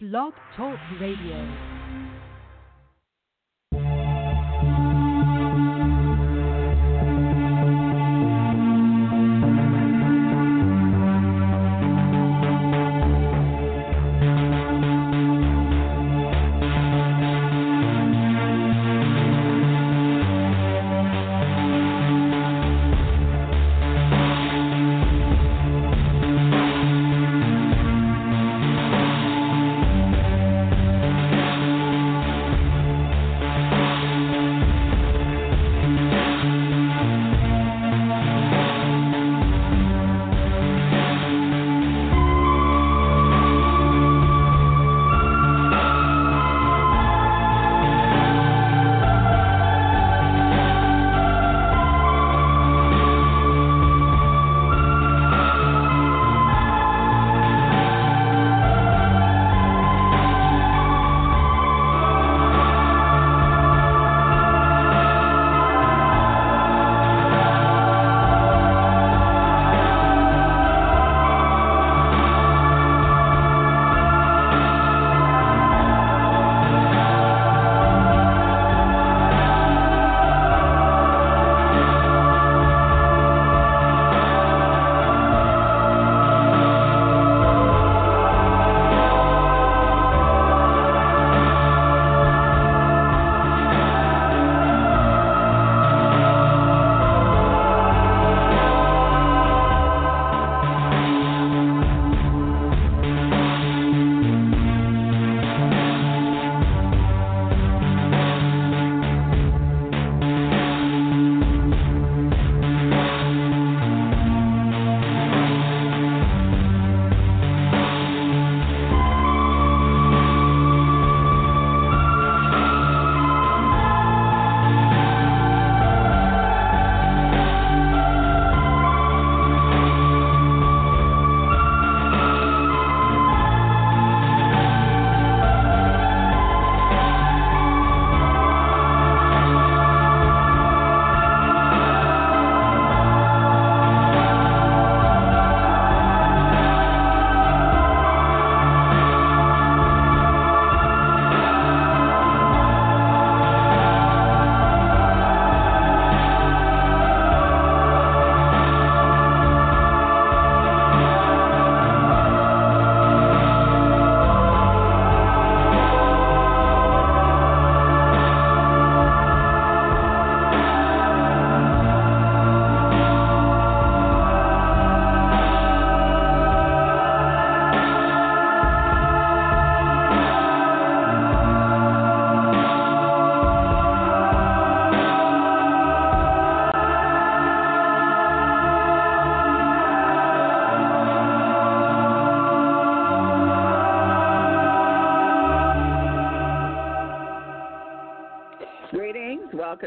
Blog Talk Radio.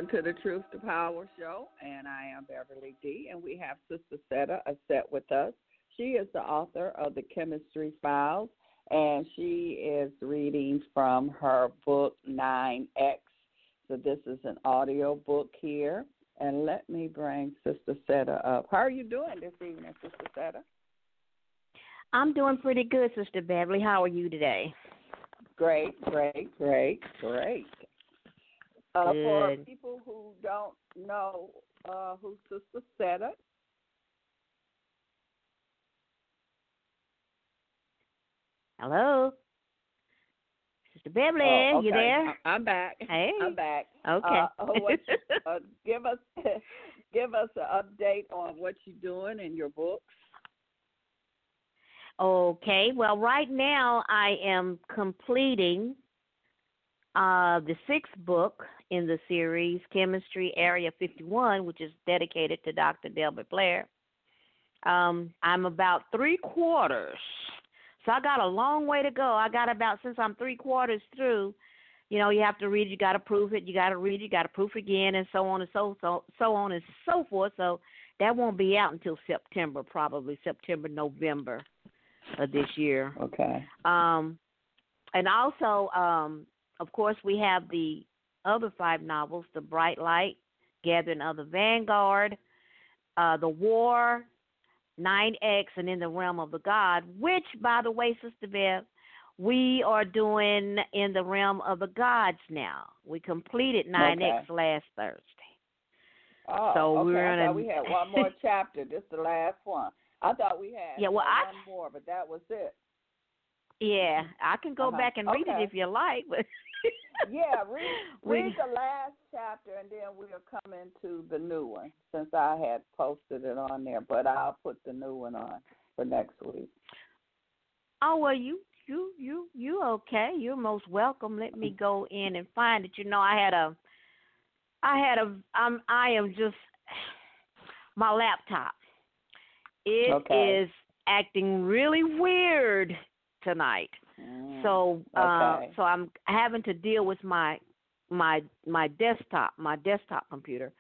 Welcome to the Truth to Power show, and I am Beverly D. And we have Sister Seta Aset with us. She is the author of the Kemetstry Files, and she is reading from her book 9X. So this is an audio book here. And let me bring Sister Seta up. How are you doing this evening, Sister Seta? I'm doing pretty good, Sister Beverly. How are you today? Great, great, great, great. Uh, for people who don't know uh, who Sister Seta Hello? Sister Beverly, oh, okay. you there? I'm back. Hey. I'm back. Okay. Uh, what, uh, give us give us an update on what you're doing in your books. Okay. Well, right now I am completing uh, the sixth book in the series, Kemetstry Area 51, which is dedicated to Dr. Delbert Blair. Um, I'm about three quarters So I got a long way to go. I got about since I'm three quarters through. You know, you have to read, you got to proof it, you got to read, you got to proof again, and so on and so so so on and so forth. So that won't be out until September, probably September, November of this year. Okay. Um, and also, um, of course, we have the other five novels: The Bright Light, Gathering of the Vanguard, uh, The War, Nine X, and In the Realm of the God. Which, by the way, Sister Bev, we are doing in the realm of the gods now. We completed Nine X Okay. last Thursday. Oh, So okay. we're I in a- thought we had one more chapter. This the last one. I thought we had Yeah, well, uh, I- one more, but that was it. Yeah, I can go Uh-huh. back and read Okay. it if you like. But Yeah, read read the last chapter, and then we'll come into the new one since I had posted it on there. But I'll put the new one on for next week. Oh well, you you you you okay? You're most welcome. Let me go in and find it. You know, I had a, I had a, I'm I am just my laptop. It is Okay. acting really weird tonight. Mm, So uh okay. so I'm having to deal with my my my desktop, my desktop computer.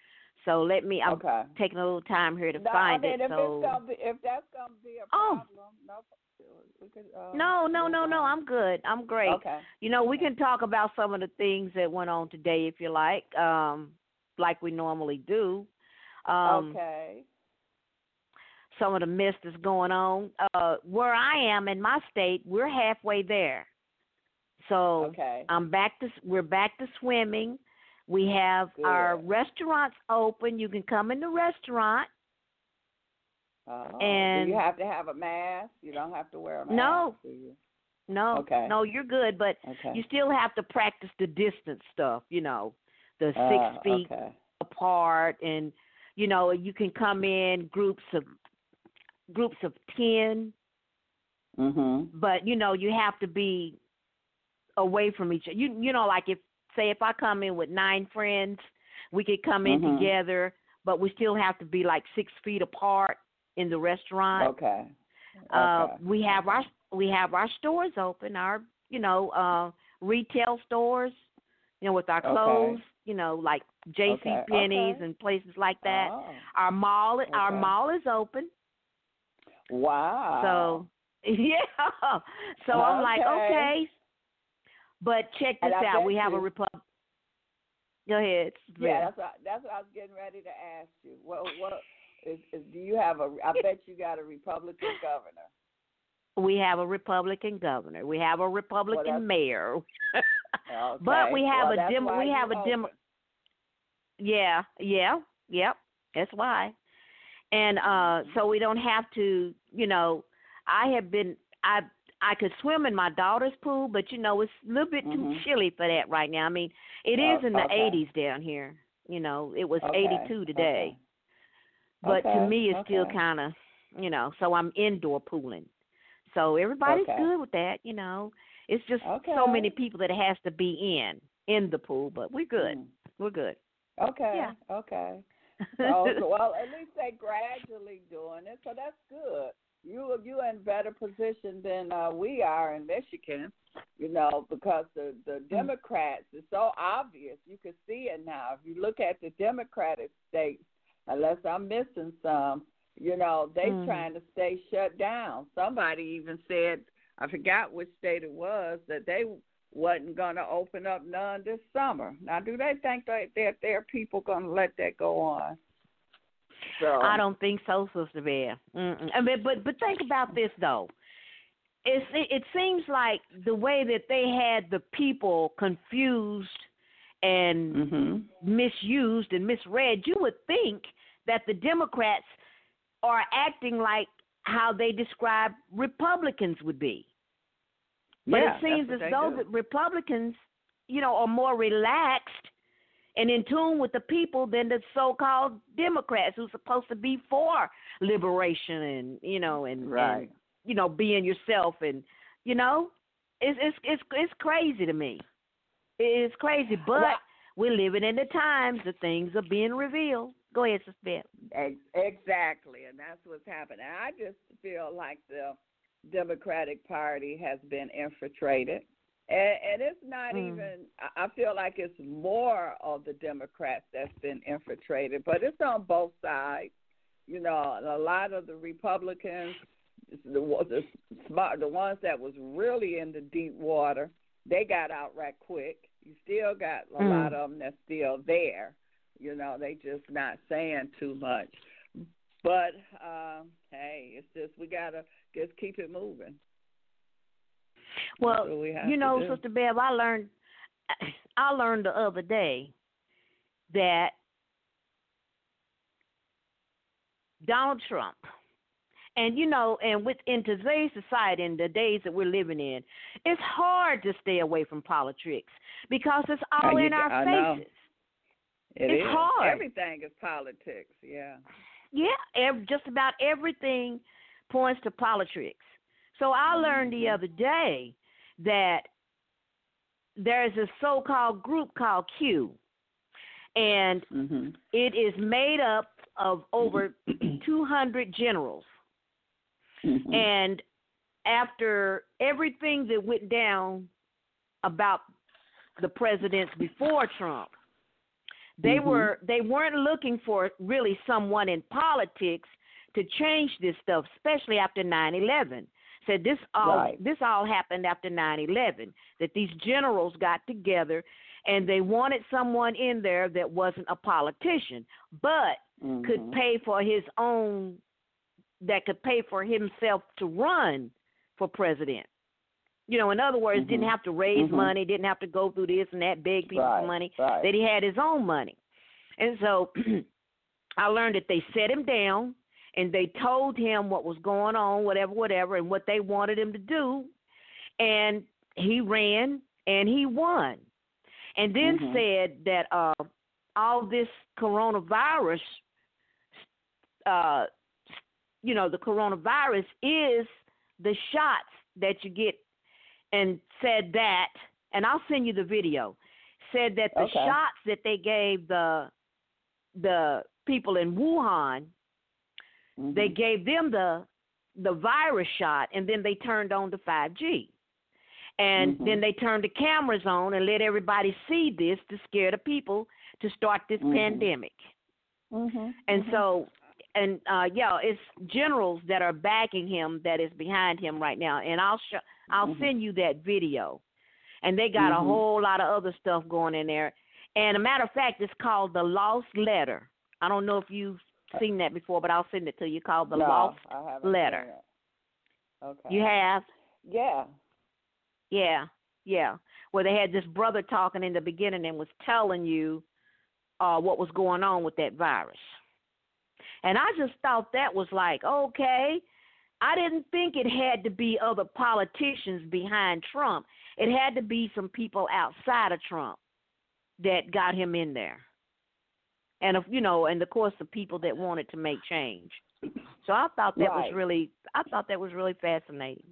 So let me I'm okay. taking a little time here to No, find I mean, it. if so it's gonna be, if that's gonna be a Oh. problem, no, we could. Uh, no, no, no, no. I'm good. I'm great. Okay. You know, we can talk about some of the things that went on today if you like, um, like we normally do. Um, okay. Some of the mist is going on. Uh, where I am in my state, we're halfway there. So Okay. I'm back to we're back to swimming. We have our restaurants open. You can come in the restaurant. Oh, and- do you have to have a mask? You don't have to wear a mask. No. No, Okay. no, you're good, but Okay. you still have to practice the distance stuff. You know, the six Uh, feet Okay. apart and you know you can come in groups of groups of 10 Mhm. but you know you have to be away from each other you you know like if say if i come in with nine friends we could come in Mhm. together but we still have to be like six feet apart in the restaurant Okay. uh Okay. we have our we have our stores open our you know uh retail stores you know with our Okay. clothes you know like jc Okay, penney's okay. and places like that Oh, our mall our mall is open wow. so yeah so i'm like Okay. okay but check this out we have a you- republic go ahead yeah, that's what, that's what I was getting ready to ask you. What what is, is do you have a? I bet you got a Republican governor. we have a republican governor we have a republican that's- mayor Okay. But we have well, a dem- we have a dem- Yeah, yeah, yep. That's why. And uh so we don't have to, you know, I have been I I could swim in my daughter's pool, but you know, it's a little bit too Mhm. chilly for that right now. I mean, it Oh, is in the okay. 80s down here. You know, it was Okay, 82 today. okay. But to me it's still kind of, you know, so I'm indoor pooling. So everybody's good with that, you know. It's just so many people that it has to be in in the pool, but we're good. Mhm. We're good. Okay. Yeah. Okay. So, well, at least they're gradually doing it, so that's good. You you in better position than uh, we are in Michigan, you know, because the the Mm. Democrats is so obvious. You can see it now. If you look at the Democratic states, unless I'm missing some, you know, they Mhm. trying to stay shut down. Somebody even said, I forgot which state it was, that they wasn't going to open up none this summer. Now, do they think that that their people going to let that go on? So I don't think so, Sister Bear. Mm-mm. I mean, but but think about this though. It's, it, it seems like the way that they had the people confused and hmm misused and misread, you would think that the Democrats are acting like how they describe Republicans would be. But yeah, it seems as though do. that Republicans, you know, are more relaxed and in tune with the people than the so-called Democrats who's supposed to be for liberation and you know and, Right. and you know being yourself and you know it's it's it's it's crazy to me. It's crazy, but Well- we're living in the times that things are being revealed. Go ahead, Sister Bev. Exactly, and that's what's happening. I just feel like the Democratic Party has been infiltrated. And, and it's not Mm. even, I feel like it's more of the Democrats that's been infiltrated, but it's on both sides. You know, a lot of the Republicans, the, the smart, the ones that was really in the deep water, they got out right quick. You still got a Mm. lot of them that's still there. You know, they just not saying too much. But um, hey, it's just we gotta just keep it moving. Well, we you know. Sister Bev, I learned I learned the other day that Donald Trump and you know, and with in today's society in the days that we're living in, it's hard to stay away from politics because it's all Uh, you- in our I know. faces. It it's is. hard. Everything is politics. Yeah. Yeah, ev- just about everything points to politics. So I learned the Mhm. other day that there's a so-called group called Q, and Mhm. it is made up of over 200 generals. Mhm. And after everything that went down about the presidents before Trump, they Mhm. were they weren't looking for really someone in politics to change this stuff, especially after 9/11. Said this all Right. this all happened after 9/11 that these generals got together and they wanted someone in there that wasn't a politician, but could Mhm. pay for his own that could pay for himself to run for president. You know, in other words, didn't Mhm. have to raise Mhm. money, didn't have to go through this and that, beg people Right, money. right. That he had his own money. And so I learned that they set him down and they told him what was going on, whatever, whatever, and what they wanted him to do. And he ran and he won. And then Mhm. said that uh, all this coronavirus, uh, you know, the coronavirus is the shots that you get, and said that, and I'll send you the video. Said that the Okay. shots that they gave the the people in Wuhan, Mhm. they gave them the the virus shot, and then they turned on the 5G. And Mhm. then they turned the cameras on and let everybody see this to scare the people to start this Mhm. pandemic. Mhm. And Mhm. so, and uh yeah, it's generals that are backing him that is behind him right now. And I'll show, I'll Mhm. send you that video. And they got a whole lot of other stuff going in there. And a matter of fact, it's called the Lost Letter. I don't know if you've seen that before, but I'll send it to you. Called the no, Lost Letter. Okay. You have? Yeah. Yeah, yeah. Where they had this brother talking in the beginning and was telling you uh what was going on with that virus. And I just thought that was like, okay. I didn't think it had to be other politicians behind Trump. It had to be some people outside of Trump that got him in there. And if you know, and of course the people that wanted to make change. So I thought that was really I thought that was really fascinating.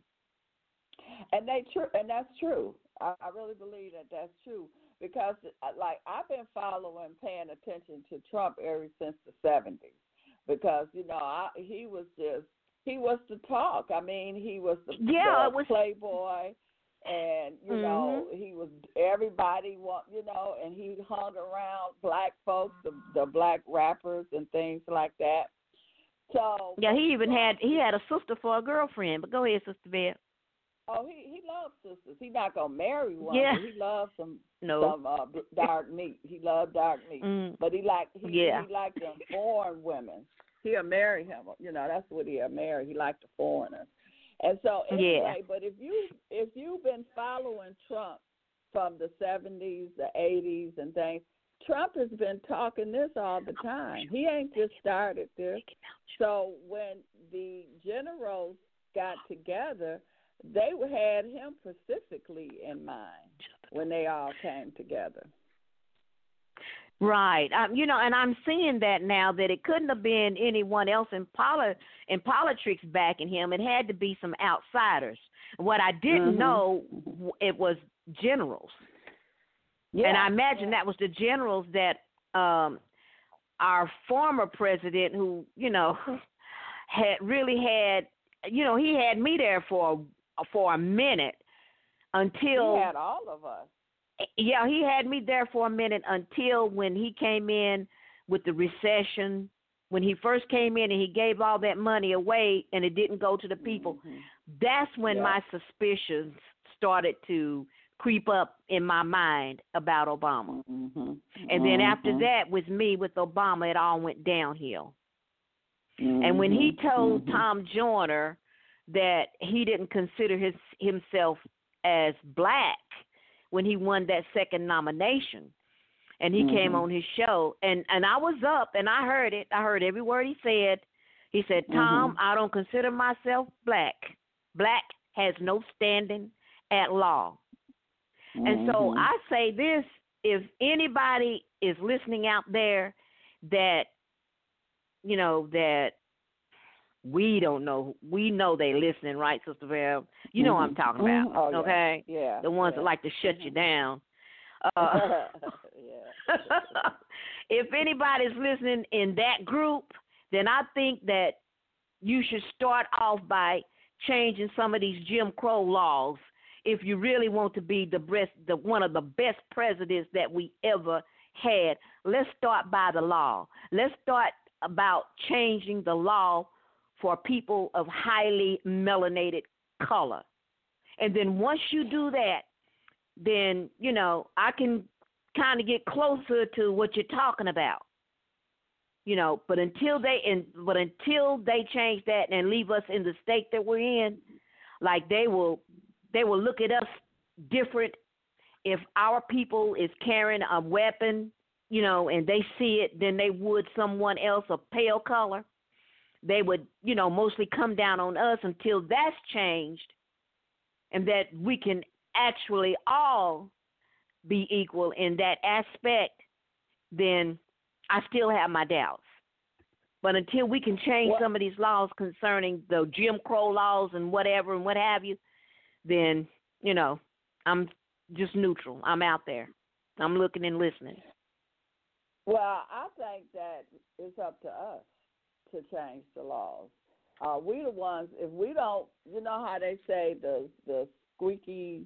And they true, and that's true. I, I really believe that that's true because, uh, like, I've been following, paying attention to Trump ever since the '70s because you know I, he was just he was the talk. I mean, he was the, Yeah, the was- playboy, and you know Mhm. he was everybody want you know, and he hung around black folks, the, the black rappers and things like that. So Yeah, he even had he had a sister for a girlfriend. But go ahead, Sister Bev. Oh, he he loves sisters. He's not gonna marry one. Yeah. He loves some No. some uh, dark meat. He loves dark meat. Mm. But he like he Yeah. he like them foreign women. He'll marry him. You know that's what he'll marry. He like the foreigners. And so anyway, but if you if you've been following Trump from the seventies, the eighties, and things, Trump has been talking this all the time. He ain't just started this. So when the generals got together, they had him specifically in mind when they all came together. Right. Um, you know, and I'm seeing that now that it couldn't have been anyone else in poli- in politics backing him. It had to be some outsiders. What I didn't Mhm. know it was generals. Yeah, and I imagine yeah. that was the generals that um our former president who, you know, had really had you know, he had me there for for a minute until he had all of us. Yeah, he had me there for a minute until when he came in with the recession. When he first came in and he gave all that money away and it didn't go to the people, Mhm. that's when Yeah. my suspicions started to creep up in my mind about Obama. Mhm. And then after Mhm. that, with me, with Obama, it all went downhill. And when he Mhm. told Mhm. Tom Joyner that he didn't consider his himself as black when he won that second nomination, and he came Mhm. on his show, and and I was up and I heard it. I heard every word he said. He said, "Tom, Mhm. I don't consider myself black. Black has no standing at law." And so Mhm. I say this if anybody is listening out there that you know that we don't know we know they listening, right, Sister Val? You know what I'm Mhm. talking Mhm. about. Oh, okay? Yeah. The ones yeah. that like to shut you Mhm. down. Uh, yeah. if anybody's listening in that group, then I think that you should start off by changing some of these Jim Crow laws if you really want to be the best, the one of the best presidents that we ever had. Let's start by the law. Let's start about changing the law for people of highly melanated color. And then once you do that, then, you know, I can kind of get closer to what you're talking about. You know, but until they and but until they change that and leave us in the state that we're in, like they will they will look at us different if our people is carrying a weapon, you know, and they see it than they would someone else of pale color. They would, you know, mostly come down on us until that's changed and that we can actually all be equal in that aspect, then I still have my doubts. But until we can change Well- some of these laws concerning the Jim Crow laws and whatever and what have you, then, you know, I'm just neutral. I'm out there. I'm looking and listening. Well, I think that it's up to us to change the laws. Uh, we the ones. If we don't, you know how they say the the squeaky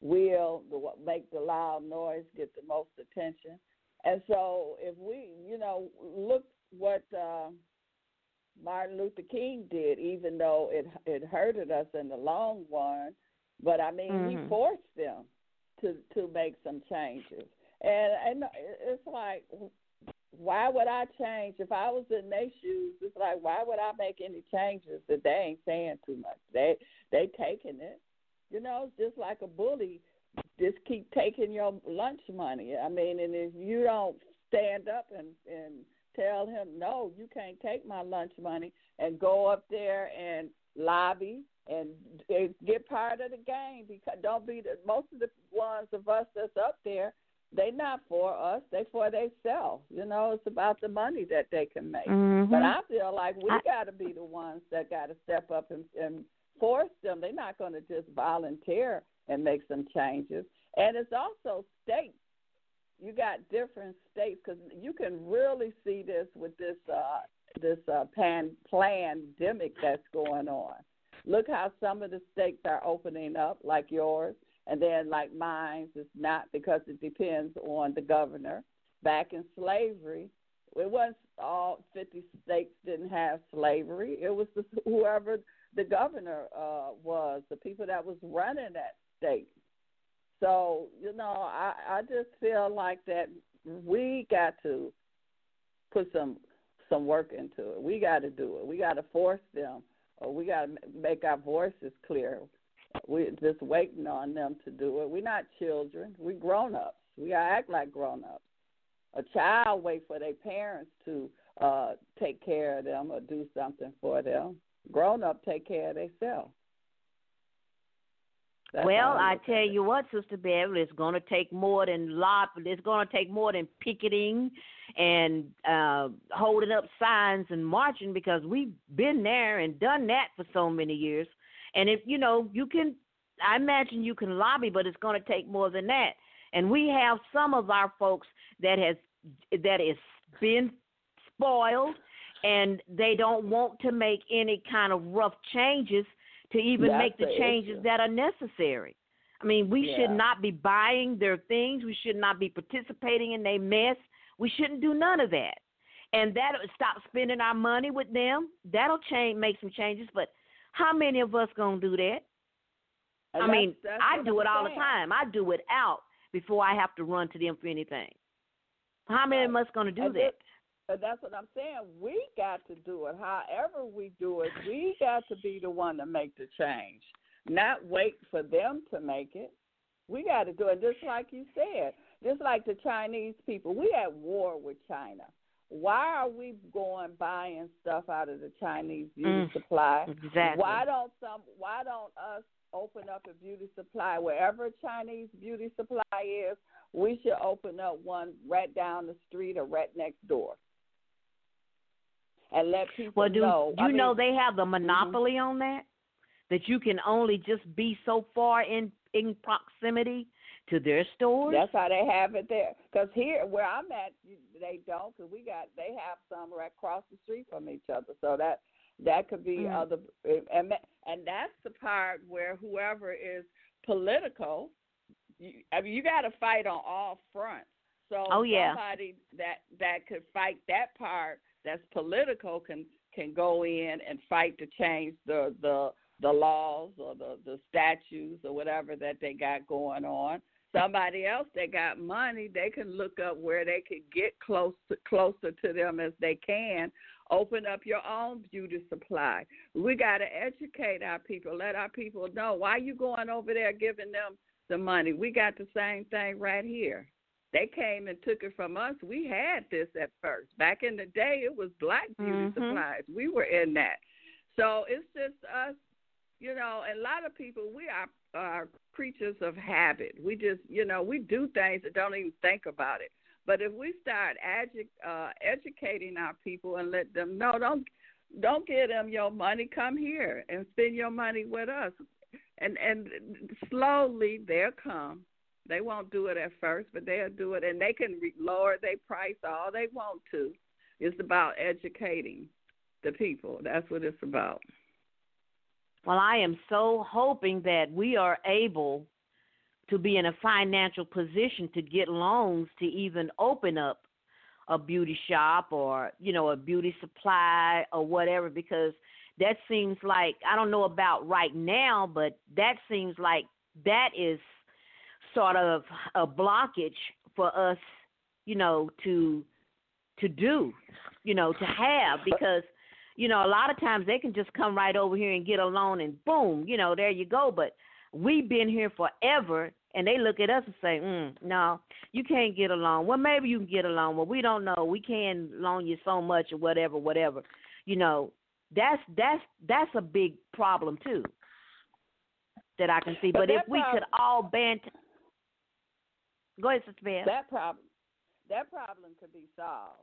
wheel, the what make the loud noise get the most attention. And so, if we, you know, look what uh, Martin Luther King did, even though it it hurted us in the long run, but I mean, Mhm. he forced them to to make some changes. And and it's like, why would I change if I was in their shoes? It's like, why would I make any changes that they ain't saying too much? They they taking it, you know. It's just like a bully, just keep taking your lunch money. I mean, and if you don't stand up and and tell him no, you can't take my lunch money, and go up there and lobby and eh, get part of the game because don't be the most of the ones of us that's up there they not for us they for themselves you know it's about the money that they can make. Mm-hmm. but i feel like we got to be the ones that got to step up and, and force them. They're not going to just volunteer and make some changes. And it's also states. You got different states because you can really see this with this uh this uh pan pandemic that's going on. Look how some of the states are opening up like yours and then like mine is not because it depends on the governor. Back in slavery it wasn't all 50 states didn't have slavery. It was the, whoever the governor uh was the people that was running that state. So you know i i just feel like that we got to put some some work into it. We got to do it. We got to force them or we got to make our voices clear we're just waiting on them to do it we're not children we're grown ups we got to act like grown ups a child wait for their parents to uh take care of them or do something for them grown up take care of themselves That's well, I tell it. you what, Sister Beverly, it's going to take more than lot. It's going to take more than picketing and uh holding up signs and marching because we've been there and done that for so many years. And if you know, you can, I imagine you can lobby, but it's going to take more than that. And we have some of our folks that has that is been spoiled and they don't want to make any kind of rough changes to even That's make the the changes issue. that are necessary. I mean, we should not be buying their things. We should not be participating in their mess. We shouldn't do none of that. And that stop spending our money with them. That'll change, make some changes. But how many of us gonna do that? And I that's- mean, that's I do it all the time. I do it out before I have to run to them for anything. How many of us gonna do And that? But that's what I'm saying. We got to do it. However we do it, we got to be the one to make the change, not wait for them to make it. We got to do it. Just like you said, just like the Chinese people, we at war with China. Why are we going buying stuff out of the Chinese beauty Mm, supply? Exactly. Why don't some? Why don't us open up a beauty supply wherever Chinese beauty supply is? We should open up one right down the street or right next door, and let people Well, do know. I you know mean, mm-hmm. they have the monopoly on that? That you can only just be so far in in proximity to their stores. That's how they have it there. Because here, where I'm at, they don't. Because we got, they have some right across the street from each other. So that that could be Mhm. other, and and that's the part where whoever is political, you, I mean, you got to fight on all fronts. So Oh, yeah. somebody that that could fight that part that's political can can go in and fight to change the the the laws or the the statutes or whatever that they got going on. Somebody else that got money, they can look up where they can get close to, closer to them as they can. Open up your own beauty supply. We got to educate our people. Let our people know why you going over there giving them the money. We got the same thing right here. They came and took it from us. We had this at first. Back in the day, it was black beauty Mhm. supplies. We were in that. So it's just us, you know. A lot of people, we are are creatures of habit. We just, you know, we do things and don't even think about it. But if we start edu- uh, educating our people and let them know, don't don't give them your money. Come here and spend your money with us, and and slowly they'll come. They won't do it at first, but they'll do it, and they can re- lower their price all they want to. It's about educating the people. That's what it's about. Well, I am so hoping that we are able to be in a financial position to get loans to even open up a beauty shop or, you know, a beauty supply or whatever because that seems like I don't know about right now, but that seems like that is sort of a blockage for us, you know, to to do, you know, to have because you know, a lot of times they can just come right over here and get a loan and boom, you know, there you go. But we've been here forever and they look at us and say, mm, no, you can't get a loan. Well, maybe you can get a loan. Well, we don't know. We can loan you so much or whatever, whatever. You know, that's that's that's a big problem too that I can see. But But, if we could all band, go ahead, Sister Bev. That problem, that problem could be solved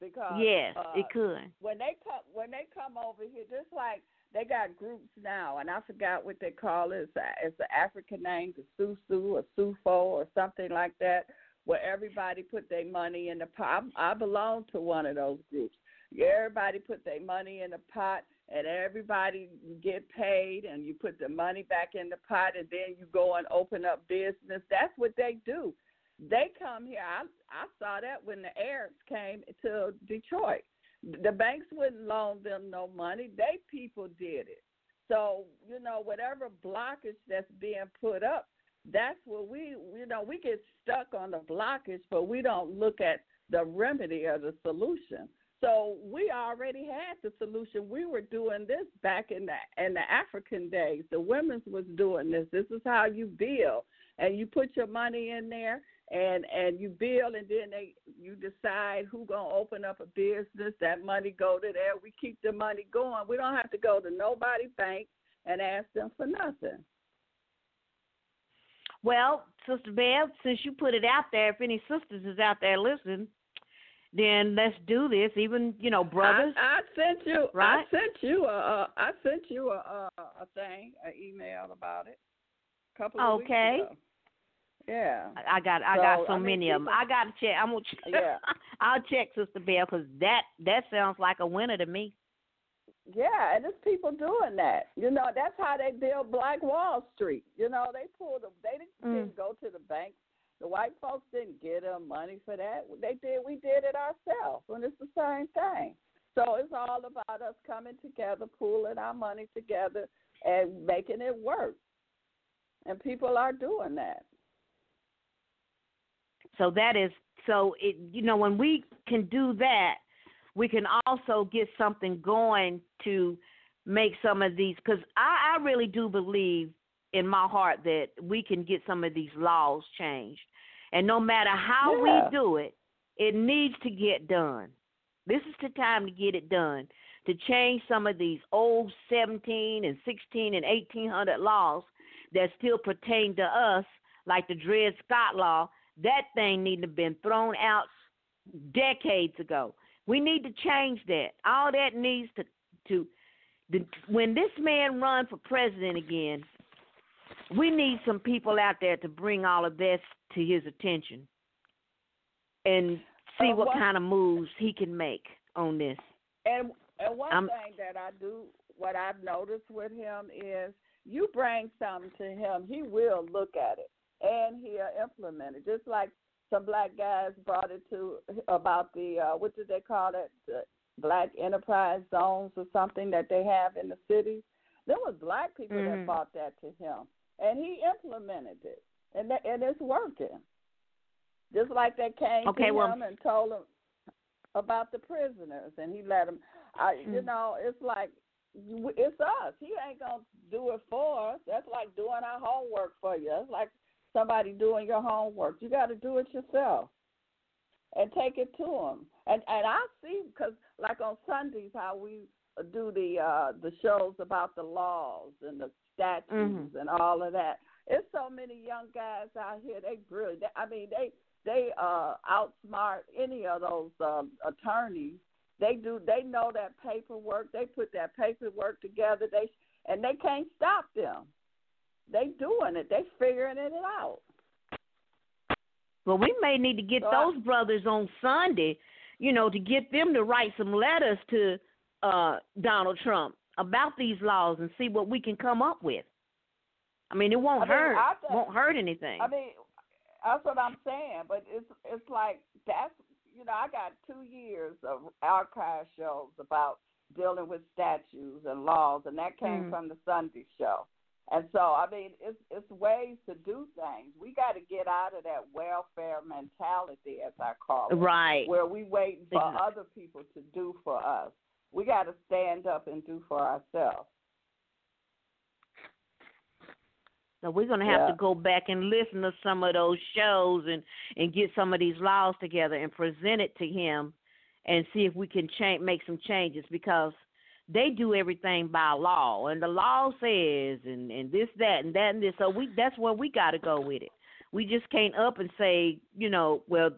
because yes, uh, it could. when they come when they come over here, just like they got groups now, and I forgot what they call it. It's, a, it's an African name, the Susu or Sufo or something like that, where everybody put their money in the pot. I, I belong to one of those groups. Everybody put their money in the pot, and everybody get paid, and you put the money back in the pot, and then you go and open up business. That's what they do. They come here. I I saw that when the Arabs came to Detroit. The banks wouldn't loan them no money. They people did it. So you know whatever blockage that's being put up, that's what we you know we get stuck on the blockage, but we don't look at the remedy or the solution. So we already had the solution. We were doing this back in the in the African days. The women's was doing this. This is how you build, and you put your money in there, and and you build, and then they you decide who gonna open up a business. That money go to there. We keep the money going. We don't have to go to nobody bank and ask them for nothing. Well, Sister Bev, since you put it out there, if any sisters is out there listening, then let's do this. Even you know, brothers. I, I sent you. right? I sent you a. a I sent you a, a a thing, an email about it. A couple of Okay. weeks ago. Yeah. I got I So, got so I mean, many of them. I got to check. I'm gonna check. Yeah. I'll check Sister Bell because that that sounds like a winner to me. Yeah, and there's people doing that. You know, that's how they build Black Wall Street. You know, they pulled them. They didn't, Mm. didn't go to the bank. The white folks didn't get them money for that. They did. We did it ourselves, and it's the same thing. So it's all about us coming together, pooling our money together, and making it work. And people are doing that. So that is so it you know when we can do that, we can also get something going to make some of these because I, I really do believe in my heart that we can get some of these laws changed. And no matter how Yeah. we do it, it needs to get done. This is the time to get it done. To change some of these old 17 and 16 and 1800 laws that still pertain to us, like the Dred Scott law, that thing need to have been thrown out decades ago. We need to change that. All that needs to to the, when this man runs for president again, we need some people out there to bring all of this to his attention and see Uh, what what- kind of moves he can make on this. And and one I'm- thing that I do, what I've noticed with him is, you bring something to him, he will look at it and he implemented, it. Just like some black guys brought it to about the uh, what did they call it, the black enterprise zones or something that they have in the cities. There was black people Mhm. that brought that to him, and he implemented it, and that, and it's working. Just like they came Okay, to well- him and told him about the prisoners, and he let them. I, you Mm. know, it's like it's us. He ain't gonna do it for us. That's like doing our homework for you. That's like somebody doing your homework. You got to do it yourself and take it to them. And and I see because like on Sundays how we do the uh the shows about the laws and the statutes Mhm. and all of that. It's so many young guys out here. They brilliant. I mean, they they uh outsmart any of those um, attorneys. They do. They know that paperwork. They put that paperwork together. They and they can't stop them. They doing it. They figuring it out. Well, we may need to get So I- those brothers on Sunday, you know, to get them to write some letters to uh Donald Trump about these laws and see what we can come up with. I mean, it won't I mean, hurt. I think- won't hurt anything. I mean, that's what I'm saying. But it's it's like that's you know I got two years of archive shows about dealing with statues and laws, and that came Mhm. from the Sunday show. And so I mean, it's it's ways to do things. We got to get out of that welfare mentality, as I call it, right. where we waiting for other people to do for us. We got to stand up and do for ourselves. So we're gonna have Yeah. to go back and listen to some of those shows and and get some of these laws together and present it to him, and see if we can change make some changes because they do everything by law and the law says and and this that and that and this. So we that's where we got to go with it. We just can't up and say you know well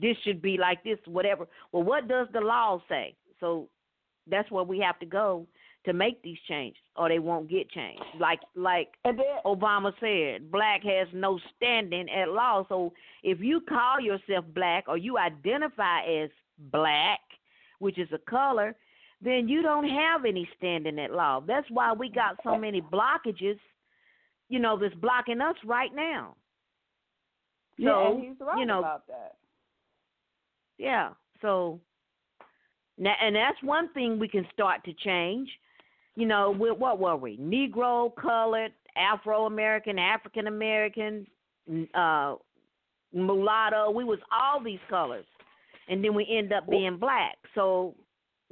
this should be like this whatever. Well, what does the law say? So that's where we have to go to make these changes, or they won't get changed. Like like then Obama said, black has no standing at law. So if you call yourself black or you identify as black, which is a color, then you don't have any standing at law. That's why we got so many blockages, you know, that's blocking us right now. So, yeah, he's right you know, about that. yeah. So now, and that's one thing we can start to change. You know, with what were we? Negro, colored, Afro American, African American, uh, mulatto. We was all these colors, and then we end up being black. So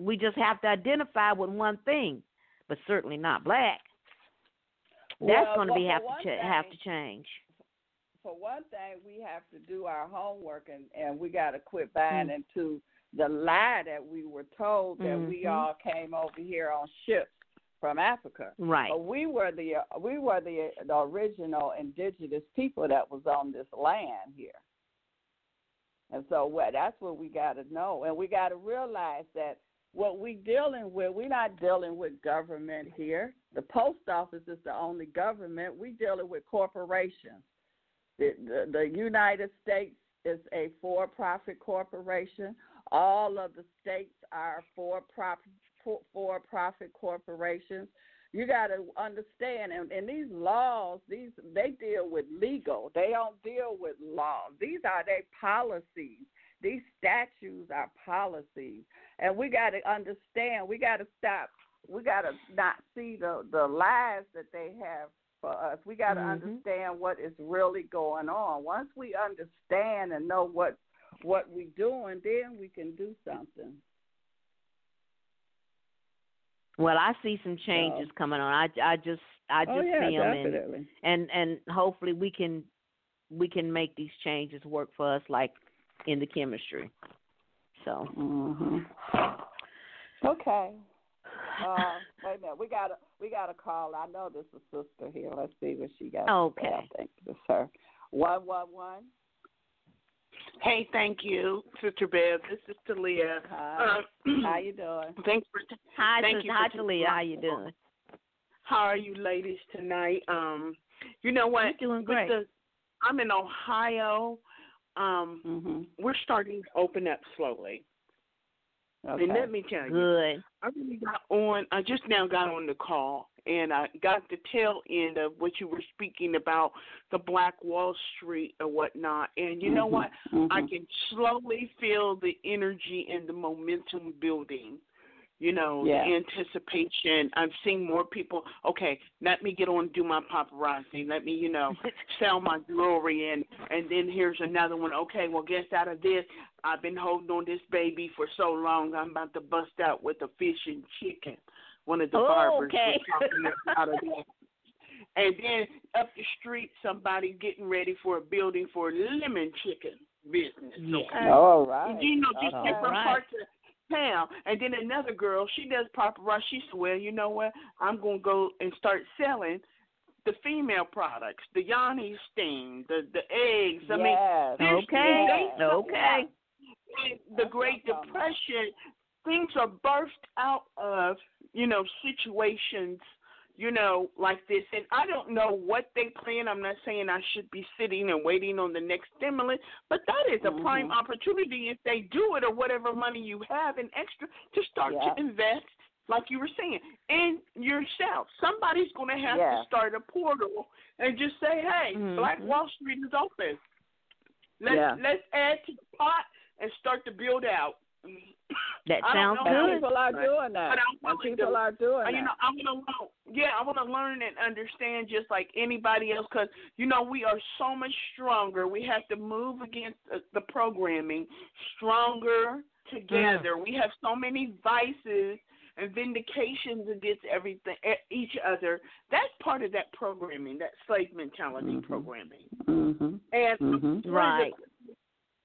we just have to identify with one thing, but certainly not black. That's Well, going to well, be have to ch- have to change. for one thing, we have to do our homework and, and we got to quit buying Mm. into the lie that we were told that we Mhm. all came over here on ships from Africa. Right. But we were the we were the, the original indigenous people that was on this land here. And so what that's what we got to know, and we got to realize that what we're dealing with, we're not dealing with government here. The post office is the only government. We're dealing with corporations. The, the, the United States is a for profit corporation. All of the states are for profit for profit corporations. You got to understand, and, and these laws, these they deal with legal. They don't deal with law. These are their policies. These statutes are policies, and we got to understand. We got to stop. We got to not see the the lies that they have for us. We got to Mhm. understand what is really going on. Once we understand and know what what we're doing, then we can do something. Well, I see some changes coming on. I, I just I just oh yeah, see them and and and hopefully we can we can make these changes work for us like in the Kemetstry. So Mm-hmm. Okay. Uh, wait a minute. We got a we got a call. I know this is sister here. Let's see what she got. to say. Okay. I think this is her. One one one. Hey, thank you, Sister Bev. This is Talia. Hi. Uh, How you doing? thanks for hi, Thank Sis- you hi for Talia, how you doing? how are you ladies tonight? Um, you know what? You're doing great. the- I'm in Ohio. Um, Mhm. we're starting to open up slowly. Okay. And let me tell you, Good. I really got on. I just now got on the call, and I got the tail end of what you were speaking about, the Black Wall Street or whatnot. And you know Mhm. what? I Mhm. can slowly feel the energy and the momentum building. You know, Yeah. the anticipation. I'm seeing more people. Okay, let me get on and do my paparazzi. Let me, you know, sell my jewelry and and then here's another one. Okay, well, guess out of this, I've been holding on this baby for so long. I'm about to bust out with a fish and chicken. One of the Oh, barbers okay. was talking about it. And then up the street, somebody getting ready for a building for lemon chicken business. Yeah. Okay? All right. You know, just uh-huh. All different right. parts of town. And then another girl, she does paparazzi. She said, well, you know what? I'm going to go and start selling the female products, the yoni sting, the the eggs. I mean, Yes. there's Okay. things- Okay. the That's Great what I'm talking about. Depression, things are birthed out of, you know, situations, you know, like this. And I don't know what they plan. I'm not saying I should be sitting and waiting on the next stimulus, but that is a prime Mhm. opportunity if they do it or whatever money you have in extra to start Yeah. to invest. Like you were saying, in yourself. Somebody's going to have Yeah. to start a portal and just say, "Hey, Mhm. Black Wall Street is open. Let's Yeah. let's add to the pot and start to build out. That I don't sounds know how And good. people are Right. doing that. But I'm people to- are doing that. you know, I want to learn. Yeah, I want to learn and understand just like anybody else, because you know we are so much stronger. We have to move against the, the programming, stronger together. We have so many vices and vindications against everything, each other. That's part of that programming, that slave mentality Mhm. programming. hmm And Mhm. Right.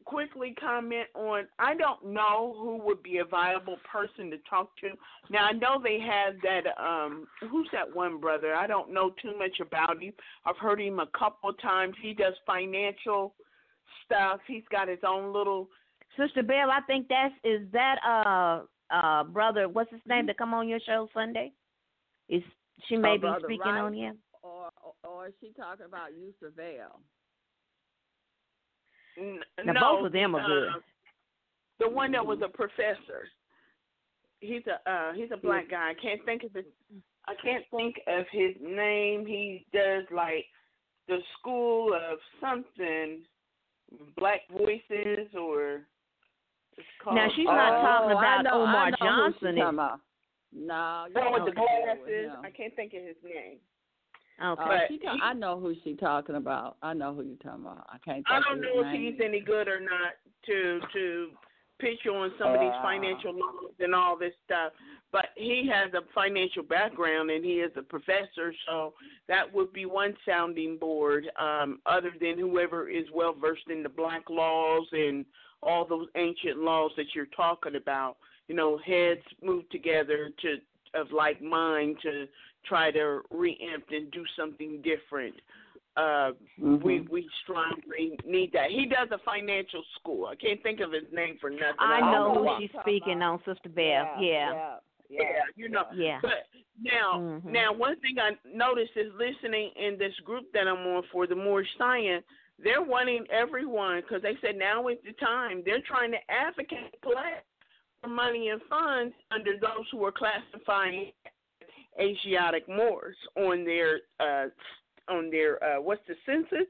To quickly comment on I don't know who would be a viable person to talk to. Now I know they have that um who's that one brother? I don't know too much about him. I've heard him a couple of times. He does financial stuff. He's got his own little Sister Bev, I think that's is that uh uh brother what's his name to come on your show Sunday? Is she may Oh, be speaking Wright? on him? Or, or or is she talking about Yusuf Vale? N- Now no, both of them are uh, good. The one that was a professor. He's a uh he's a black guy. I can't think of his I can't think of his name. He does like the school of something Black Voices or it's called Now, she's not talking Oh, I about know- Omar I know who Johnson, she's is- talking about. No, you the one with the don't deal with glasses. him. I can't think of his name. Okay. But she ta- he- I know who she's talking about. I know who you're talking about. I can't. I don't know if name. he's any good or not to to pitch you on some of these financial laws and all this stuff. But he has a financial background and he is a professor, so that would be one sounding board. Um, other than whoever is well versed in the black laws and all those ancient laws that you're talking about. You know, heads move together to of like mind to try to reempt and do something different. Uh, Mhm. we we strongly need that. He does a financial school. I can't think of his name for nothing. I I know know who she's speaking about. on, Sister Bev. yeah, Yeah. yeah, Yeah, you know. Yeah. But now, Mhm. now one thing I noticed is listening in this group that I'm on for the Moorish Science. they're wanting everyone because they said now is the time. They're trying to advocate for money and funds under those who are classifying Asiatic Moors on their uh, on their uh, what's the census?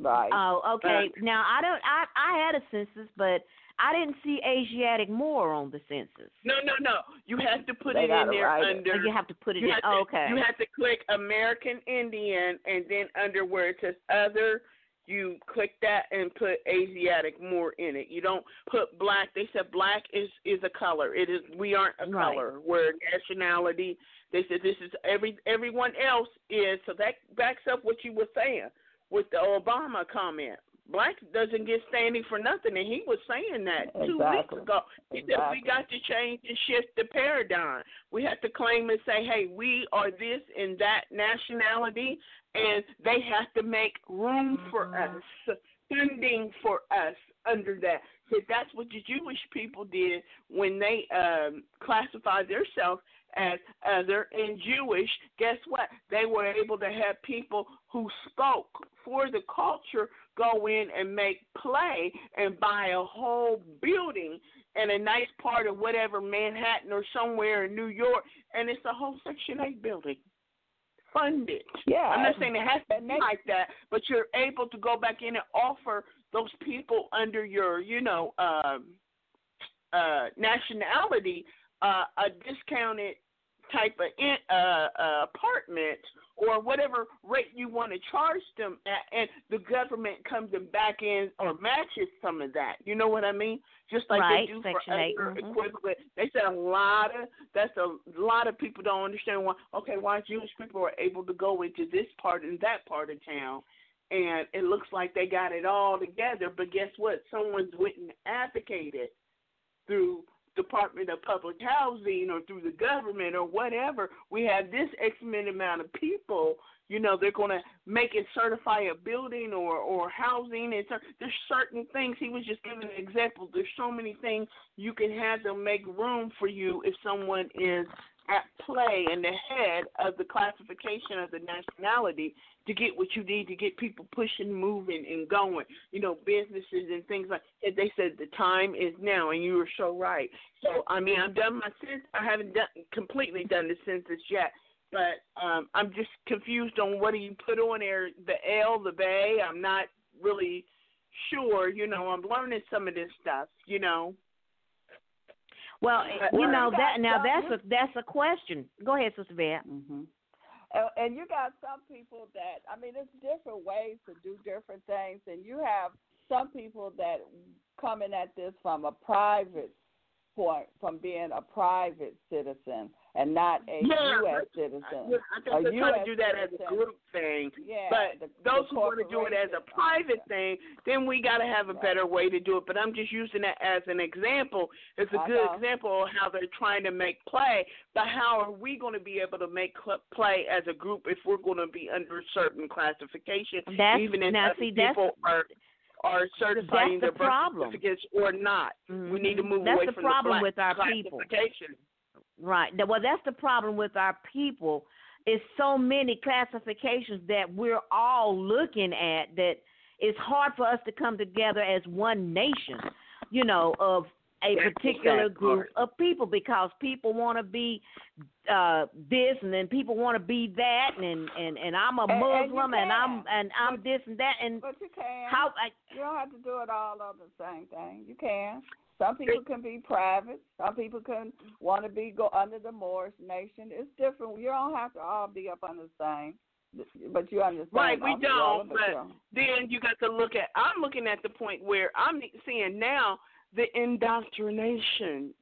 Right. Oh, okay. Uh, now I don't. I I had a census, but I didn't see Asiatic Moor on the census. No, no, no. You have to put They it in there it. under. You have to put it in. to, Oh, okay. You have to click American Indian, and then under where it says Other, you click that and put Asiatic Moor in it. You don't put black. They said black is is a color. It is. We aren't a Right. color. We're nationality. They said this is every everyone else is. So that backs up what you were saying with the Obama comment. Black doesn't get standing for nothing, and he was saying that two Exactly. weeks ago. He said we got to change and shift the paradigm. We have to claim and say, hey, we are this and that nationality, and they have to make room for us, funding for us under that. So that's what the Jewish people did when they um, classified themselves as other and Jewish. Guess what? They were able to have people who spoke for the culture go in and make play and buy a whole building and a nice part of whatever Manhattan or somewhere in New York, and it's a whole Section 8 building. Fund it. Yeah. I'm not saying it has to be like that, but you're able to go back in and offer those people under your, you know, um, uh, nationality uh, a discounted type of in, uh, uh, apartment or whatever rate you want to charge them at, and the government comes and back in or matches some of that. You know what I mean? Just like Right, they do Section for eight, other mhm. equivalent. They said a lot of that's a lot of people don't understand why. Okay, why Jewish people are able to go into this part and that part of town. And it looks like they got it all together, but guess what? Someone's went and advocated through Department of Public Housing or through the government or whatever, we have this X amount amount of people. You know, they're going to make it certify a building or or housing. And there's certain things. He was just giving an example. There's so many things you can have them make room for you if someone is at play in the head of the classification of the nationality to get what you need to get people pushing, moving, and going. You know, businesses and things like that. They said the time is now, and you were so right. So, I mean, I've done my census. I haven't done completely done the census yet, but um, I'm just confused on what do you put on there. The L, the Bay. I'm not really sure. You know, I'm learning some of this stuff. You know. Well, you know that now that's a that's a question. Go ahead, Sister Bev. hmm And, and you got some people that I mean, it's different ways to do different things, and you have some people that coming at this from a private point, from being a private citizen and not a Yeah, U.S. I, citizen. I think they're trying to do that as a group thing. Yeah, But the- those the who want to do it as a corporation. private thing, then we got to have a Right. better way to do it. But I'm just using that as an example. It's a I good know. example of how they're trying to make play. But how are we going to be able to make cl- play as a group if we're going to be under certain classification, That's even if now other see that's people are are certifying the their birth problem. certificates or not? We need to Mhm. move That's away the from problem the black with our people. classification. Right. Well, that's the problem with our people. It's so many classifications that we're all looking at that it's hard for us to come together as one nation, you know, of a particular sad group of people because people want to be uh this and then people want to be that and and and I'm a And- and Muslim and, I'm and I'm But- this and that and But you can. how I, You don't have to do it all on the same thing. You can. Some people can be private. Some people can want to be go under the Moorish nation. It's different. You don't have to all be up on the same. But you understand. Right, we don't, but but then you got to look at i'm looking at the point where i'm seeing now the indoctrination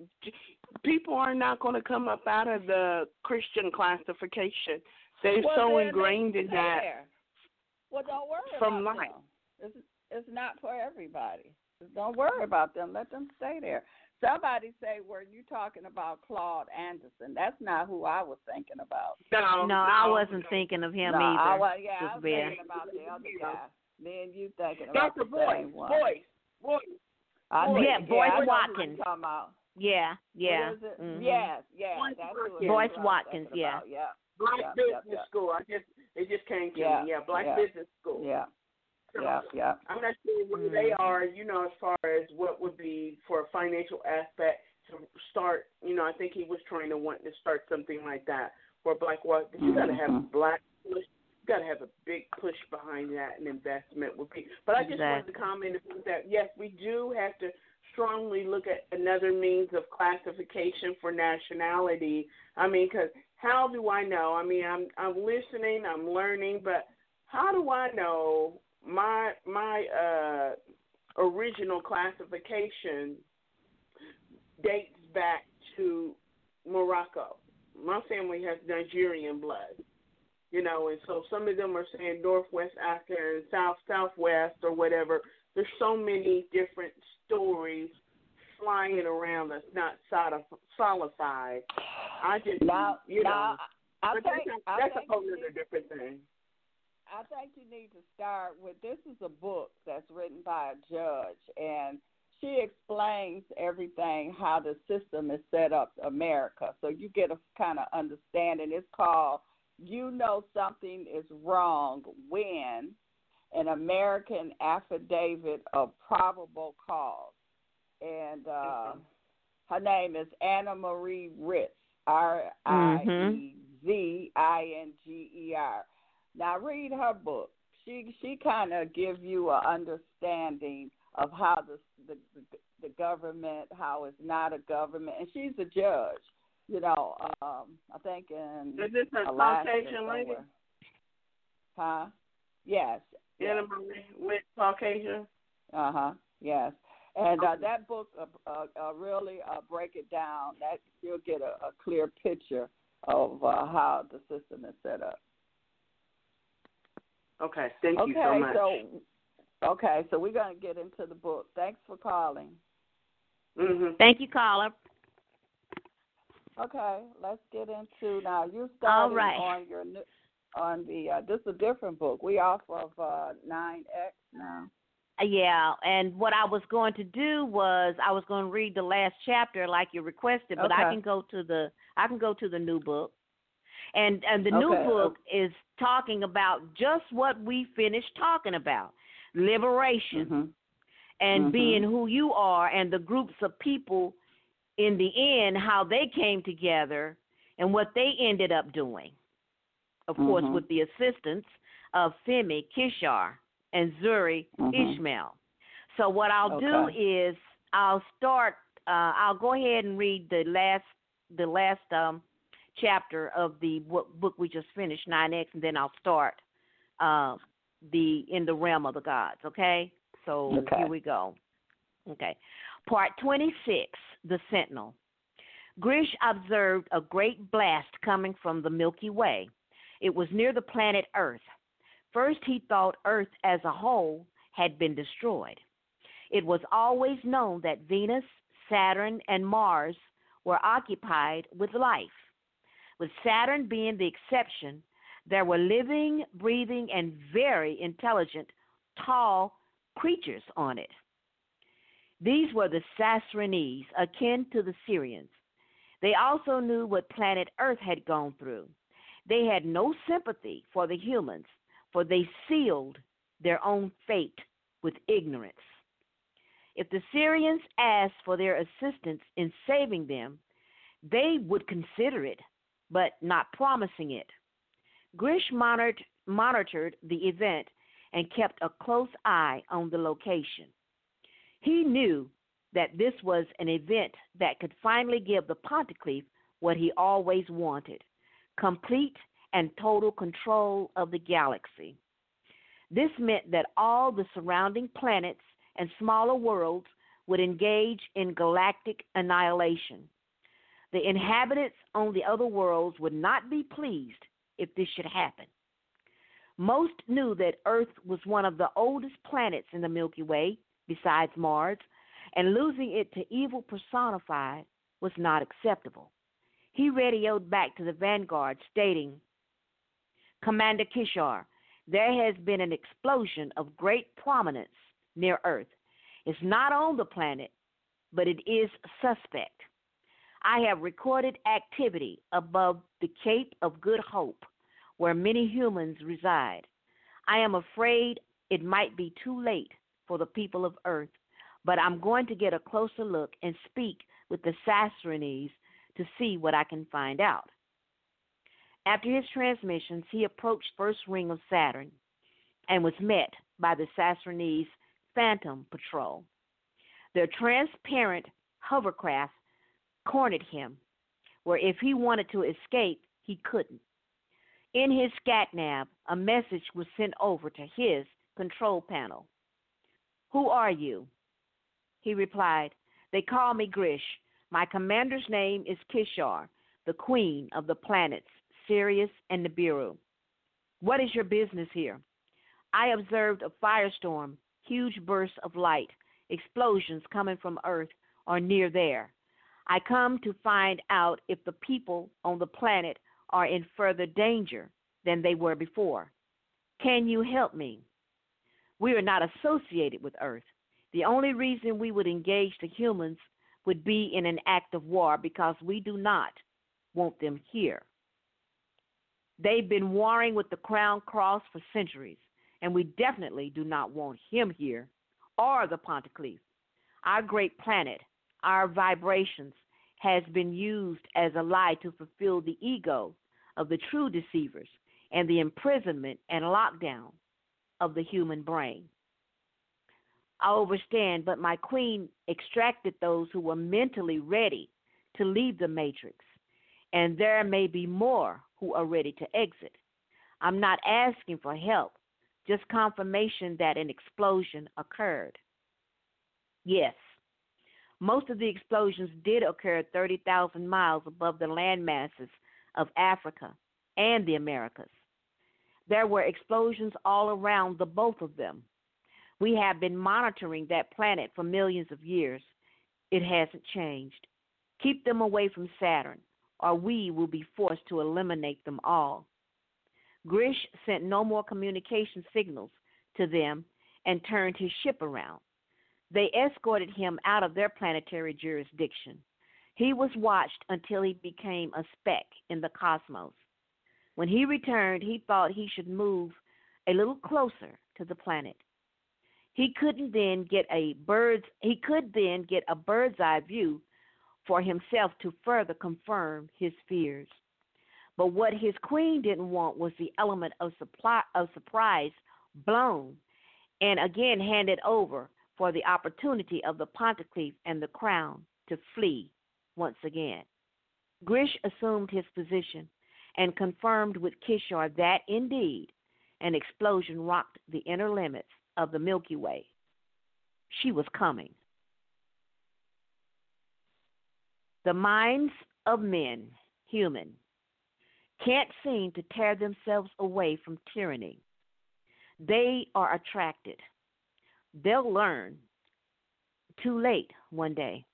people are not going to come up out of the christian classification they're Well, so then ingrained in that. Well, don't worry From about life. them. It's it's not for everybody. Just don't worry about them. Let them stay there. Somebody say, "Were you talking about Claude Anderson?" That's not who I was thinking about. no no, I wasn't thinking of him no, either. I was, yeah, I was Bear. thinking about the other guy. Me and you thinking about dr the boyce same one. boyce boyce I know, Boyce. Yeah, yeah, Boyce I know who Watkins. you're talking about. Yeah, yeah. What is it? mhm. Yes, yeah. Boyce that's Watkins. who it is Boyce I Watkins, yeah. about, Yeah. black Yep, business yep, yep. school i just It just came to Yeah, me. Yeah, Black yeah. Business School. Yeah, So, yeah, yeah. I'm not sure where they are, you know, as far as what would be for a financial aspect to start. You know, I think he was trying to want to start something like that for Black Wall. But you got to have Mhm. black push. You got to have a big push behind that, and investment would be. But I just wanted to comment that. Yes, we do have to strongly look at another means of classification for nationality. I mean, because how do I know? I mean, I'm I'm listening, I'm learning, but how do I know my my uh, original classification dates back to Morocco? My family has Nigerian blood, you know, and so some of them are saying Northwest Africa and South Southwest or whatever. There's so many different stories flying around that's not solidified. I just, Now, you know, now, I but think, that's, that's think a whole other different thing. I think you need to start with this is a book that's written by a judge and she explains everything how the system is set up in America. So you get a kind of understanding. It's called You Know Something is Wrong When an American Affidavit of Probable Cause. And uh, her name is Anna Marie Ritz, R I E Z I N G E R. Now read her book. She she kind of gives you a understanding of how the, the the government, how it's not a government, and she's a judge. You know, um, I think in Is this a Alaska Caucasian lady? Huh? Yes. Anna Marie with Caucasian? Uh huh. Yes. And uh, that book uh, uh, uh, really uh, break it down. That you'll get a, a clear picture of uh, how the system is set up. Okay, thank okay, you so much. so okay, so we're gonna get into the book. Thanks for calling. hmm Thank you, caller. Okay, let's get into now. You started right. on your new- on the uh, this is a different book. We off of uh, nine X now. Yeah, and what I was going to do was I was going to read the last chapter like you requested, but I can go to the I can go to the new book. And and the new Okay, book is talking about just what we finished talking about. Liberation Mhm. and Mhm. being who you are and the groups of people in the end how they came together and what they ended up doing. Of course Mhm. with the assistance of Femi Kishar and Zuri Mhm. Ishmael. So what I'll do is I'll start uh, I'll go ahead and read the last the last um, chapter of the book, we just finished 9x and then I'll start uh, the in the realm of the gods, okay? So Okay. here we go. Okay. Part 26, The Sentinel. Grish observed a great blast coming from the Milky Way. It was near the planet Earth. First, he thought Earth as a whole had been destroyed. It was always known that Venus, Saturn, and Mars were occupied with life. With Saturn being the exception, there were living, breathing, and very intelligent, tall creatures on it. These were the Sassanines, akin to the Sirians. They also knew what planet Earth had gone through. They had no sympathy for the humans, for they sealed their own fate with ignorance. If the Sirians asked for their assistance in saving them, they would consider it, but not promising it. Grish monitored, monitored the event and kept a close eye on the location. He knew that this was an event that could finally give the Ponticlef what he always wanted complete and total control of the galaxy. This meant that all the surrounding planets and smaller worlds would engage in galactic annihilation. The inhabitants on the other worlds would not be pleased if this should happen. Most knew that Earth was one of the oldest planets in the Milky Way, besides Mars, and losing it to evil personified was not acceptable. He radioed back to the Vanguard, stating, Commander Kishar, there has been an explosion of great prominence near Earth. It's not on the planet, but it is suspect. I have recorded activity above the Cape of Good Hope, where many humans reside. I am afraid it might be too late for the people of Earth, but I'm going to get a closer look and speak with the Sassanids to see what I can find out. After his transmissions, he approached first ring of Saturn and was met by the Sassanids Phantom Patrol. Their transparent hovercraft cornered him, where if he wanted to escape, he couldn't. In his SCATNAV, a message was sent over to his control panel. Who are you? He replied, They call me Grish. My commander's name is Kishar, the queen of the planets Sirius and Nibiru. What is your business here? I observed a firestorm, huge bursts of light, explosions coming from Earth or near there. I come to find out if the people on the planet are in further danger than they were before. Can you help me? We are not associated with Earth. The only reason we would engage the humans would be in an act of war because we do not want them here. They've been warring with the Crown Cross for centuries, and we definitely do not want him here or the Ponticlef. Our great planet, our vibrations, has been used as a lie to fulfill the ego of the true deceivers and the imprisonment and lockdown of the human brain. I overstand, but my queen extracted those who were mentally ready to leave the matrix, and there may be more who are ready to exit. I'm not asking for help, just confirmation that an explosion occurred. Yes, most of the explosions did occur 30,000 miles above the land masses of Africa and the Americas. There were explosions all around the both of them. We have been monitoring that planet for millions of years. It hasn't changed. Keep them away from Saturn, or we will be forced to eliminate them all. Grish sent no more communication signals to them and turned his ship around. They escorted him out of their planetary jurisdiction. He was watched until he became a speck in the cosmos. When he returned, he thought he should move a little closer to the planet. He couldn't then get a bird's he could then get a bird's eye view for himself to further confirm his fears. But what his queen didn't want was the element of supply of surprise blown and again handed over for the opportunity of the Ponticlef and the crown to flee once again. Grish assumed his position and confirmed with Kishar that indeed an explosion rocked the inner limits of the Milky Way. She was coming. The minds of men, human, can't seem to tear themselves away from tyranny. They are attracted. They'll learn too late one day.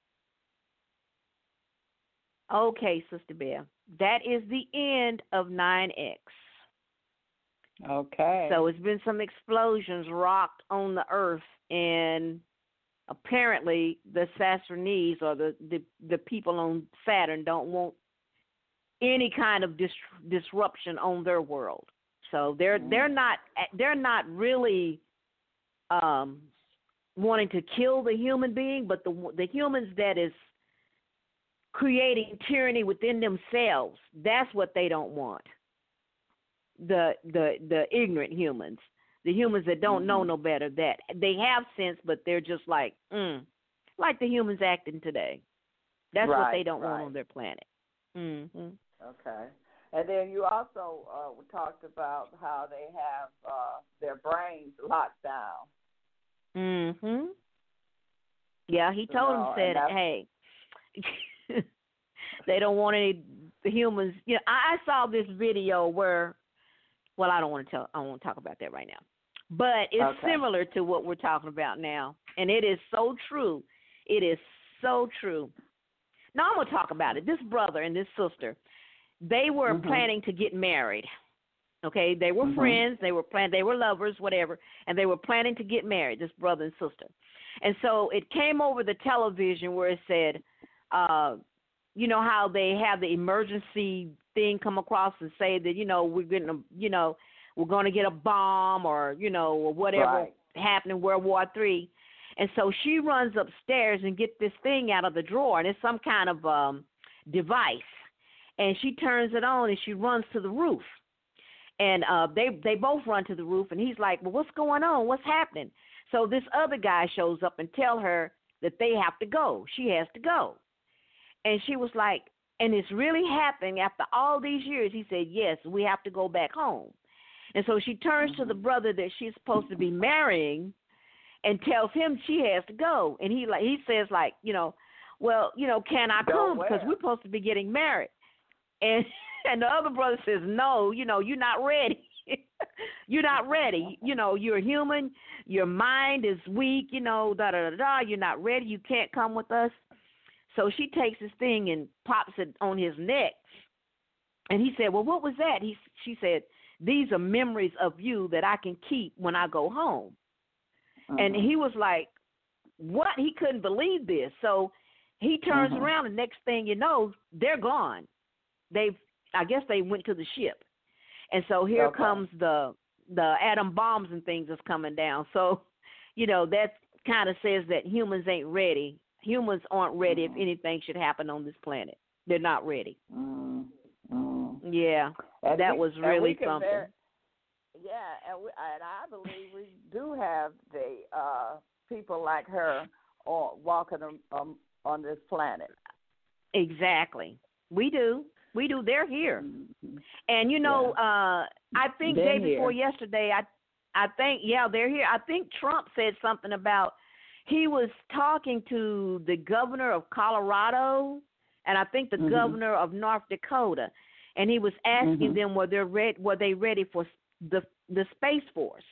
Okay, Sister Bev, that is the end of 9X. Okay. So it's been some explosions rocked on the earth, and apparently the Sassanids or the, the the people on Saturn don't want any kind of dis- disruption on their world. So they're mm-hmm. they're not they're not really um, wanting to kill the human being, but the the humans that is creating tyranny within themselves. That's what they don't want the the the ignorant humans, the humans that don't mm-hmm. know no better. That they have sense, but they're just like, mm, like the humans acting today. That's right, what they don't right. want on their planet. Mm-hmm. Okay. And then you also uh, talked about how they have uh, their brains locked down. Mhm. Yeah, he told know, him said, "Hey, they don't want any humans." You know, I, I saw this video where well, I don't want to tell. I won't talk about that right now. But it's okay. similar to what we're talking about now, and it is so true. It is so true. Now I'm gonna talk about it. This brother and this sister, they were mm-hmm. planning to get married. Okay, they were mm-hmm. friends. They were plan. They were lovers, whatever, and they were planning to get married. This brother and sister, and so it came over the television where it said, uh, you know how they have the emergency thing come across and say that you know we're getting a you know we're going to get a bomb or you know or whatever Right. happened in World War Three, and so she runs upstairs and get this thing out of the drawer, and it's some kind of um device, and she turns it on and she runs to the roof, and uh they they both run to the roof, and he's like, well, what's going on? What's happening? So this other guy shows up and tell her that they have to go. She has to go, and she was like, and it's really happening after all these years. He said, yes, we have to go back home. And so she turns to the mm-hmm. brother that she's supposed to be marrying and tells him she has to go. And he like he says like, you know, well, you know, can I Go come because we're supposed to be getting married. And and the other brother says, "No, you know, you're not ready. you're not ready. You know, you're human. Your mind is weak, you know, da da da da. You're not ready. You can't come with us." So she takes this thing and pops it on his neck. And he said, "Well, what was that?" He she said, "These are memories of you that I can keep when I go home." And Mhm. he was like, "What?" He couldn't believe this. So he turns Mhm. around, and next thing you know, they're gone. They've, I guess, they went to the ship, and so here Okay. comes the the atom bombs and things that's coming down. So, you know, that kind of says that humans ain't ready. Humans aren't ready if Mhm. anything should happen on this planet. They're not ready. Mm, mm. Yeah, And that we- was really something. yeah, and we, and I believe we do have the uh people like her on, walking um, on this planet. Exactly. We do. We do. They're here. Mhm. And you know, uh I think day Been before here. yesterday, I I think yeah, they're here. I think Trump said something about he was talking to the governor of Colorado and I think the Mhm. governor of North Dakota, and he was asking Mhm. them were they ready were they ready for the the space force.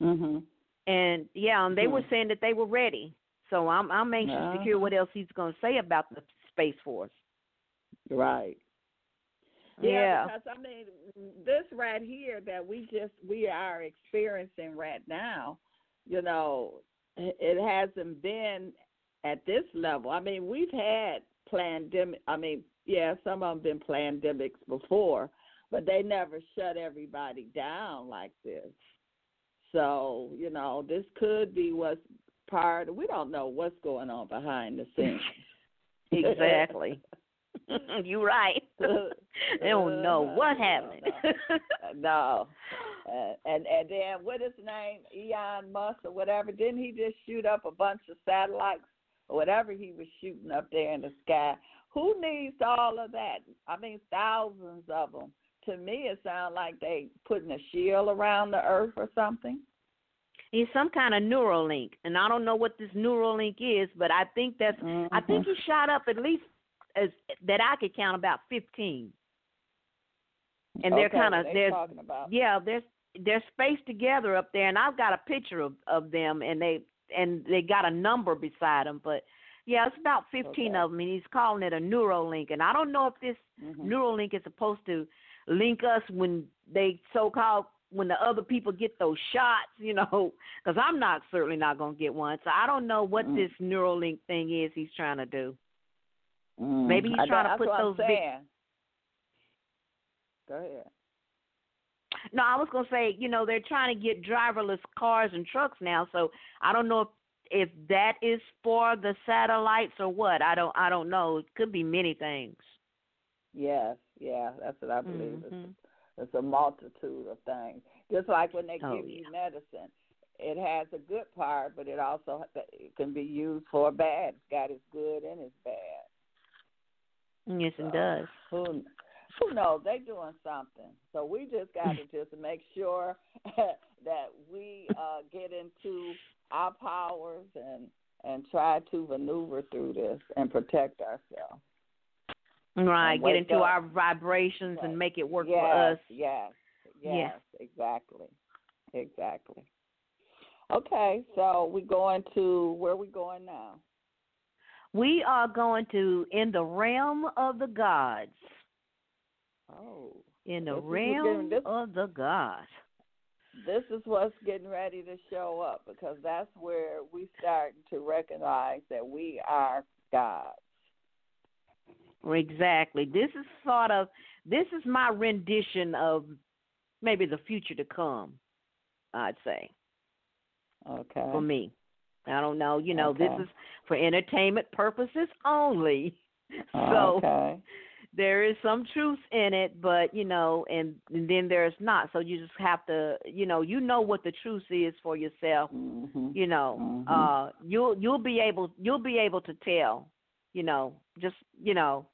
Mhm. And yeah, and they were Hmm. saying that they were ready. So I'm I'm anxious to hear what else he's going to say about the space force. Right. Yeah. because I mean, this right here that we just we are experiencing right now, you know, it hasn't been at this level. I mean, we've had pandemic. I mean, yeah, some of them been pandemics before, but they never shut everybody down like this. So you know, this could be what's part. We don't know what's going on behind the scenes. Exactly. You're right. they don't know what happened. no. Uh, and and then what is his name? Elon Musk or whatever. Didn't he just shoot up a bunch of satellites or whatever he was shooting up there in the sky? Who needs all of that? I mean, thousands of them. To me, it sounds like they putting a shield around the earth or something. He's some kind of Neuralink, and I don't know what this Neuralink is, but I think that's. I think he shot up at least as that I could count about fifteen. And they're kind of they're talking about. yeah they're they're spaced together up there, and I've got a picture of of them, and they and they got a number beside them, but. Yeah, it's about 15 Okay. of them, and he's calling it a Neuralink. And I don't know if this Mhm. Neuralink is supposed to link us when they so-called when the other people get those shots, you know, because I'm not certainly not going to get one. So I don't know what Mm. this Neuralink thing is he's trying to do. Mm. Maybe he's I- trying to put those big- Go ahead. No, I was going to say, you know, they're trying to get driverless cars and trucks now. So I don't know if if that is for the satellites or what. I don't I don't know. It could be many things. Yes, yeah, that's what I believe. It's, Mhm. it's a multitude of things. Just like when they Oh, give you medicine, it has a good part, but it also it can be used for bad. It's got its good and its bad. Yes, it So, does. Who who knows? They doing something. So we just got to just make sure that we uh, get into our powers and and try to maneuver through this and protect ourselves. Right, get into up. our vibrations and make it work yes, for us. Yes, yes, Yeah. exactly, exactly. Okay, so we going to where we going now? We are going to in the realm of the gods. Oh, In the This is what's realm this- of the gods. this is what's getting ready to show up because that's where we start to recognize that we are gods. Exactly. This is sort of this is my rendition of maybe the future to come. I'd say. Okay. For me, I don't know. You know, Okay. this is for entertainment purposes only. So okay. there is some truth in it, but you know, and, and then there's not. So you just have to, you know, you know what the truth is for yourself. hmm You know, Mhm. uh, you'll you'll be able you'll be able to tell. You know, just you know,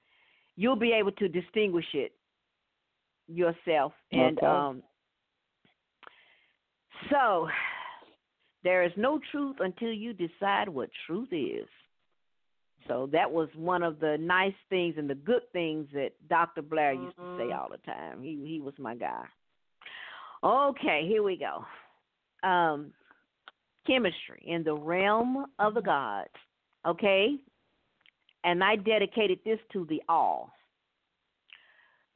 you'll be able to distinguish it yourself. And Okay. um, so there is no truth until you decide what truth is. So that was one of the nice things and the good things that Dr. Blair used to say all the time. He he was my guy. Okay, here we go. Um, Kemetstry in the realm of the gods. Okay, and I dedicated this to the all.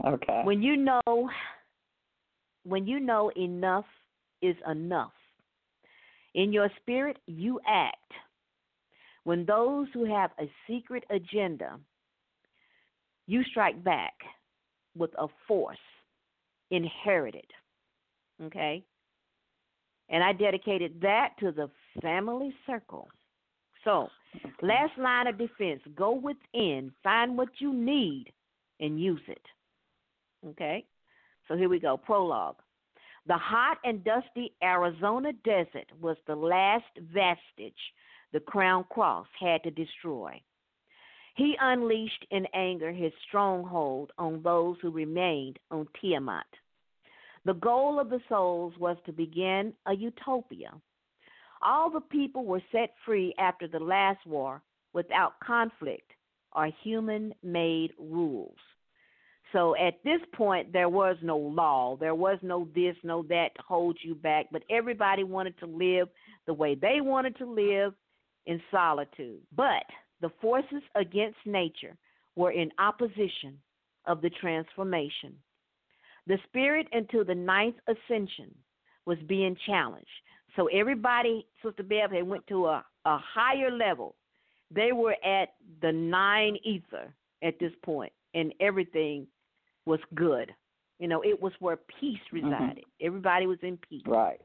Okay. When you know, when you know enough is enough. In your spirit, you act. When those who have a secret agenda, you strike back with a force inherited. Okay? And I dedicated that to the family circle. So, last line of defense go within, find what you need, and use it. Okay? So, here we go. Prologue. The hot and dusty Arizona desert was the last vestige the Crown Cross had to destroy. He unleashed in anger his stronghold on those who remained on Tiamat. The goal of the souls was to begin a utopia. All the people were set free after the last war without conflict or human made rules. So at this point, there was no law. There was no this, no that to hold you back. But everybody wanted to live the way they wanted to live in solitude. But the forces against nature were in opposition of the transformation. The spirit until the ninth ascension was being challenged. So everybody, Sister Bev, had went to a, a higher level. They were at the nine ether at this point, and everything was good. You know, it was where peace resided. Everybody was in peace. Right.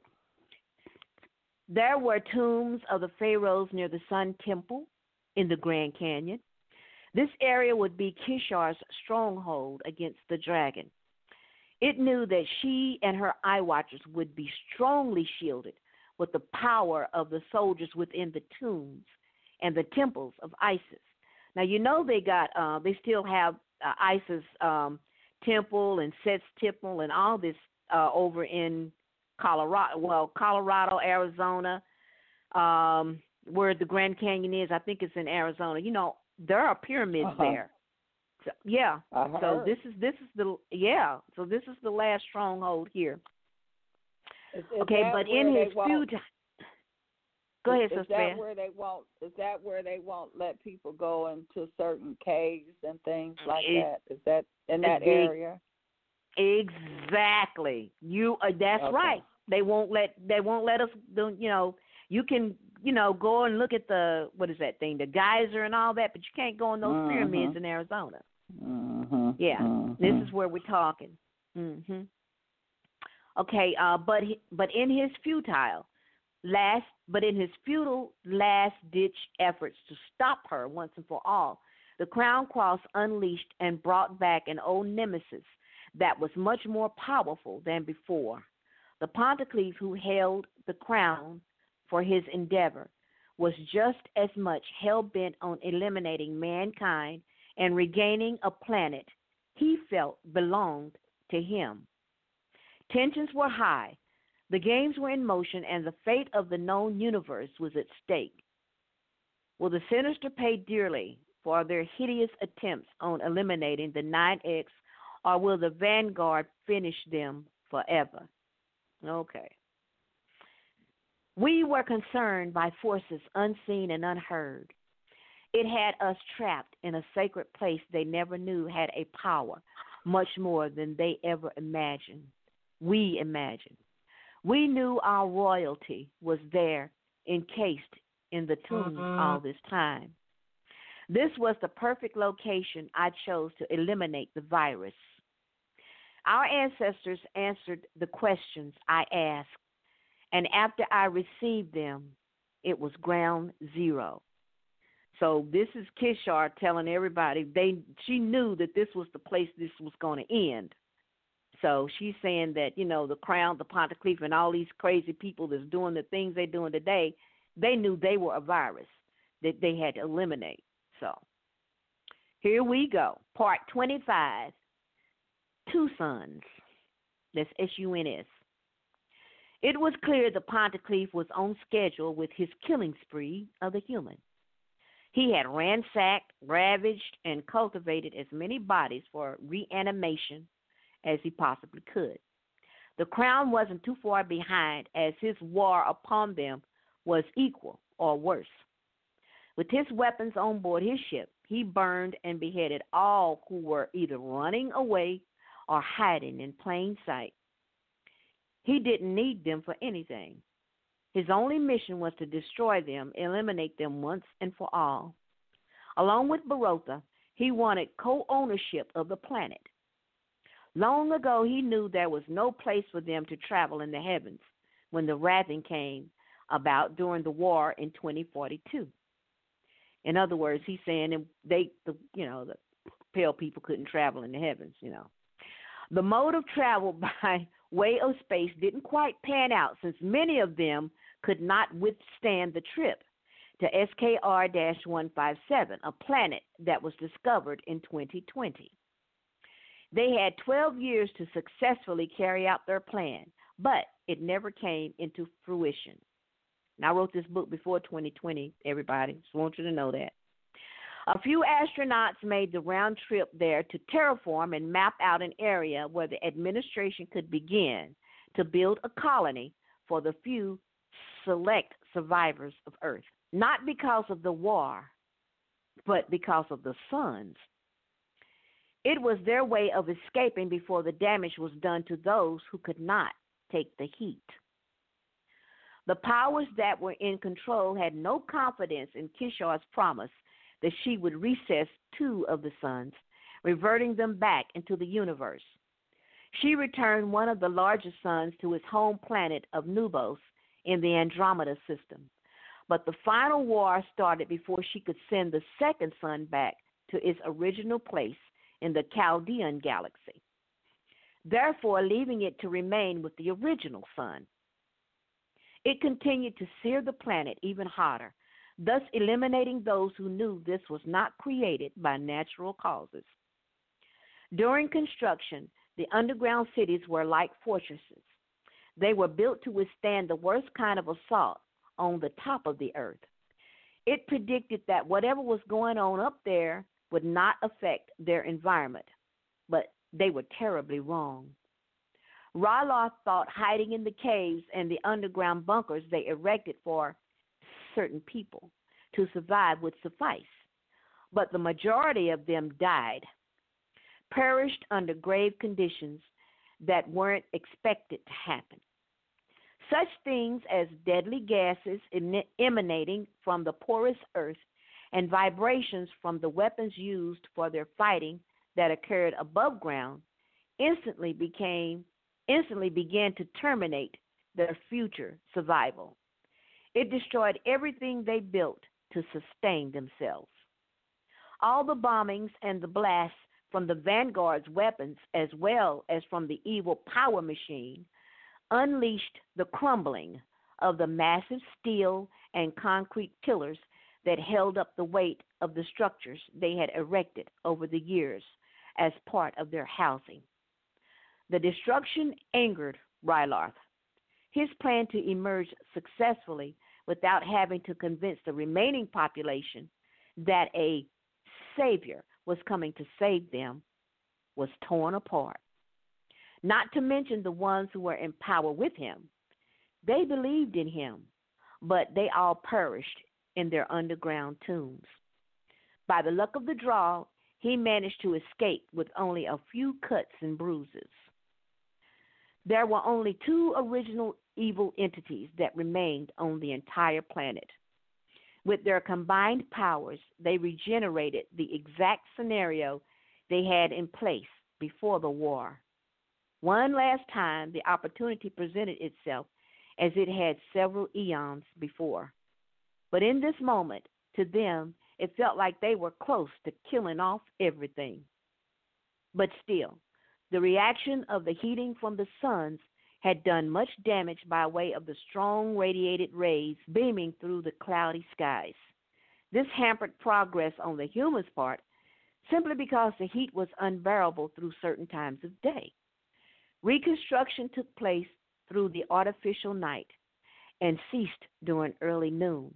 There were tombs of the pharaohs near the Sun Temple in the Grand Canyon. This area would be Kishar's stronghold against the dragon. It knew that she and her eye watchers would be strongly shielded with the power of the soldiers within the tombs and the temples of Isis. Now you know they got uh they still have uh, Isis um temple and Set's temple and all this uh over in Colorado, well, Colorado, Arizona, um, where the Grand Canyon is. I think it's in Arizona. You know, there are pyramids Uh-huh. there. So, yeah. I So this is this is the yeah. So this is the last stronghold here. Is- is okay, but in his few. Go ahead, is, is that where they won't? Is that where they won't let people go into certain caves and things like It- that? Is that in that area? Exactly. You uh, that's Okay. right. They won't let they won't let us you know, you can, you know, go and look at the what is that thing, the geyser and all that, but you can't go in those Mhm. pyramids in Arizona. Mm-hmm. Yeah. This is where we're talking. Mhm. Okay, uh but he, but in his futile last but in his futile last ditch efforts to stop her once and for all, the crown cross unleashed and brought back an old nemesis that was much more powerful than before. The Ponticleve who held the crown for his endeavor was just as much hell bent on eliminating mankind and regaining a planet he felt belonged to him. Tensions were high, the games were in motion, and the fate of the known universe was at stake. Will the sinister pay dearly for their hideous attempts on eliminating the 9X, or will the vanguard finish them forever? Okay. We were concerned by forces unseen and unheard. It had us trapped in a sacred place they never knew had a power much more than they ever imagined. We imagined. We knew our royalty was there encased in the tombs mm-hmm. all this time. This was the perfect location I chose to eliminate the virus. Our ancestors answered the questions I asked, and after I received them, it was ground zero. So this is Kishar telling everybody they she knew that this was the place this was going to end. So she's saying that you know the crown, the Pontycleef, and all these crazy people that's doing the things they're doing today, they knew they were a virus that they had to eliminate. So here we go, part twenty-five. Two sons. That's S U N S. It was clear the Pontycleef was on schedule with his killing spree of the human. He had ransacked, ravaged, and cultivated as many bodies for reanimation as he possibly could. The crown wasn't too far behind, as his war upon them was equal or worse. With his weapons on board his ship, he burned and beheaded all who were either running away or hiding in plain sight. He didn't need them for anything. His only mission was to destroy them, eliminate them once and for all. Along with Barotha, he wanted co ownership of the planet. Long ago, he knew there was no place for them to travel in the heavens when the wrathing came about during the war in 2042. In other words, he's saying they, the, you know, the pale people couldn't travel in the heavens, you know. The mode of travel by way of space didn't quite pan out since many of them could not withstand the trip to SKR 157, a planet that was discovered in 2020. They had 12 years to successfully carry out their plan, but it never came into fruition. And I wrote this book before 2020, everybody. Just want you to know that. A few astronauts made the round trip there to terraform and map out an area where the administration could begin to build a colony for the few select survivors of Earth. Not because of the war, but because of the sons. It was their way of escaping before the damage was done to those who could not take the heat. The powers that were in control had no confidence in Kishar's promise that she would recess two of the sons, reverting them back into the universe. She returned one of the largest sons to his home planet of Nubos in the Andromeda system. But the final war started before she could send the second son back to its original place in the Chaldean galaxy, therefore leaving it to remain with the original sun. It continued to sear the planet even hotter thus eliminating those who knew this was not created by natural causes. During construction, the underground cities were like fortresses. They were built to withstand the worst kind of assault on the top of the earth. It predicted that whatever was going on up there would not affect their environment, but they were terribly wrong. Ryloth thought hiding in the caves and the underground bunkers they erected for certain people to survive would suffice. But the majority of them died, perished under grave conditions that weren't expected to happen. Such things as deadly gases emanating from the porous earth and vibrations from the weapons used for their fighting that occurred above ground instantly became instantly began to terminate their future survival. It destroyed everything they built to sustain themselves. All the bombings and the blasts from the Vanguard's weapons, as well as from the evil power machine, unleashed the crumbling of the massive steel and concrete pillars that held up the weight of the structures they had erected over the years as part of their housing. The destruction angered Rylarth. His plan to emerge successfully without having to convince the remaining population that a Savior was coming to save them was torn apart. Not to mention the ones who were in power with him. They believed in him, but they all perished in their underground tombs. By the luck of the draw, he managed to escape with only a few cuts and bruises. There were only two original evil entities that remained on the entire planet With their combined powers, they regenerated the exact scenario they had in place before the war. One last time, the opportunity presented itself as it had several eons before. But in this moment, to them, it felt like they were close to killing off everything. But still, the reaction of the heating from the suns had done much damage by way of the strong radiated rays beaming through the cloudy skies. This hampered progress on the human's part simply because the heat was unbearable through certain times of day. Reconstruction took place through the artificial night and ceased during early noon.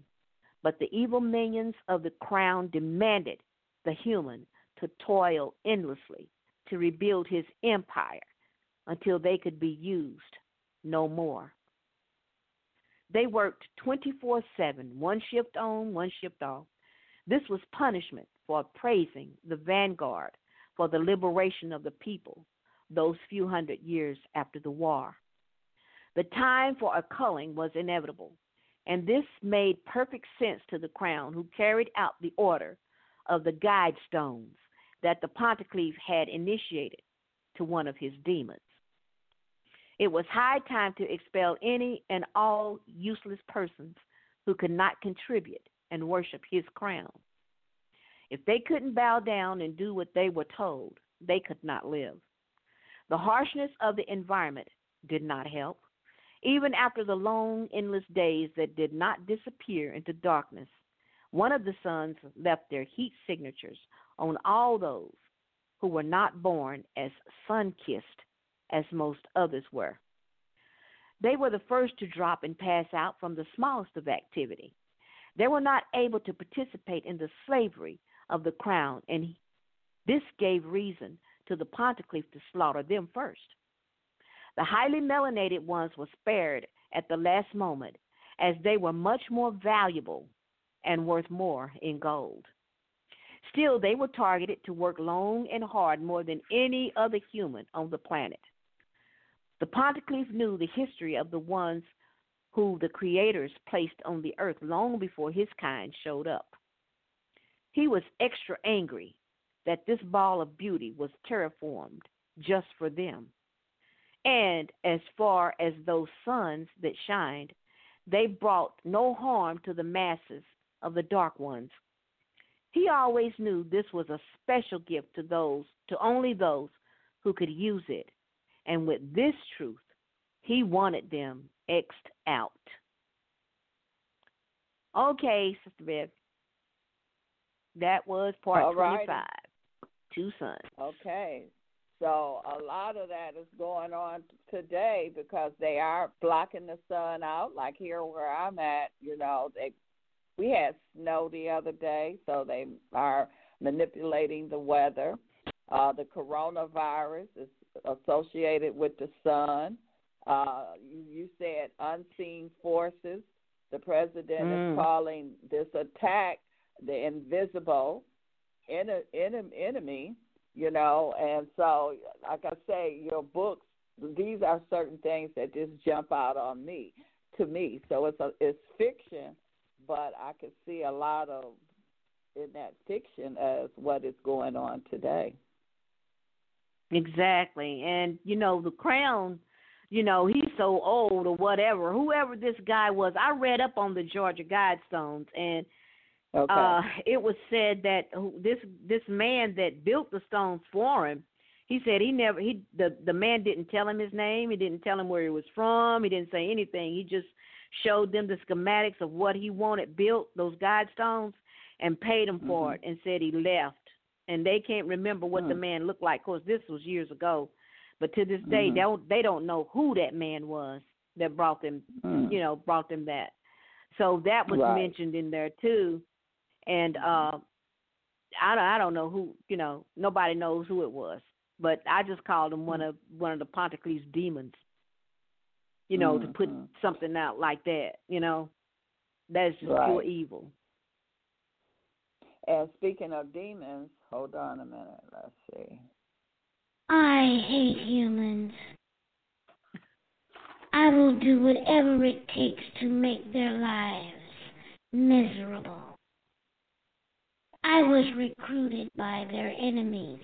But the evil minions of the crown demanded the human to toil endlessly to rebuild his empire until they could be used no more. They worked 24 7, one shift on, one shift off. This was punishment for praising the vanguard for the liberation of the people those few hundred years after the war. The time for a culling was inevitable, and this made perfect sense to the crown, who carried out the order of the guide stones that the Ponticlef had initiated to one of his demons. It was high time to expel any and all useless persons who could not contribute and worship his crown. If they couldn't bow down and do what they were told, they could not live. The harshness of the environment did not help. Even after the long, endless days that did not disappear into darkness, one of the suns left their heat signatures on all those who were not born as sun kissed as most others were. They were the first to drop and pass out from the smallest of activity. They were not able to participate in the slavery of the crown, and this gave reason to the pontiff to slaughter them first. The highly melanated ones were spared at the last moment, as they were much more valuable and worth more in gold. Still, they were targeted to work long and hard more than any other human on the planet. The Ponticlef knew the history of the ones who the creators placed on the earth long before his kind showed up. He was extra angry that this ball of beauty was terraformed just for them. And as far as those suns that shined, they brought no harm to the masses of the dark ones. He always knew this was a special gift to those, to only those who could use it. And with this truth, he wanted them X'd out. Okay, Sister Bev. That was part All 25. right. Two sons. Okay. So a lot of that is going on today because they are blocking the sun out. Like here where I'm at, you know, they we had snow the other day, so they are manipulating the weather. Uh, the coronavirus is associated with the sun. Uh, you, you said unseen forces. The president Mm. is calling this attack the invisible en- en- enemy, you know. And so, like I say, your books, these are certain things that just jump out on me, to me. So it's a, it's fiction, but I can see a lot of in that fiction as what is going on today. Exactly. And, you know, the crown, you know, he's so old or whatever. Whoever this guy was, I read up on the Georgia Guidestones and Okay. uh it was said that this this man that built the stones for him, he said he never he the the man didn't tell him his name, he didn't tell him where he was from, he didn't say anything. He just showed them the schematics of what he wanted built, those guide stones, and paid him for Mhm. it and said he left. And they can't remember what the Hmm. man looked like. Of course, this was years ago, but to this day, Mhm. they don't they don't know who that man was that brought them, Mm. you know, brought them that. So that was Right. mentioned in there too, and uh, I don't I don't know who you know nobody knows who it was, but I just called him one of one of the Ponticlef's demons. You know, to put Mhm. something out like that, you know, that's just Right. pure evil. And speaking of demons, hold on a minute. Let's see. I hate humans. I will do whatever it takes to make their lives miserable. I was recruited by their enemies,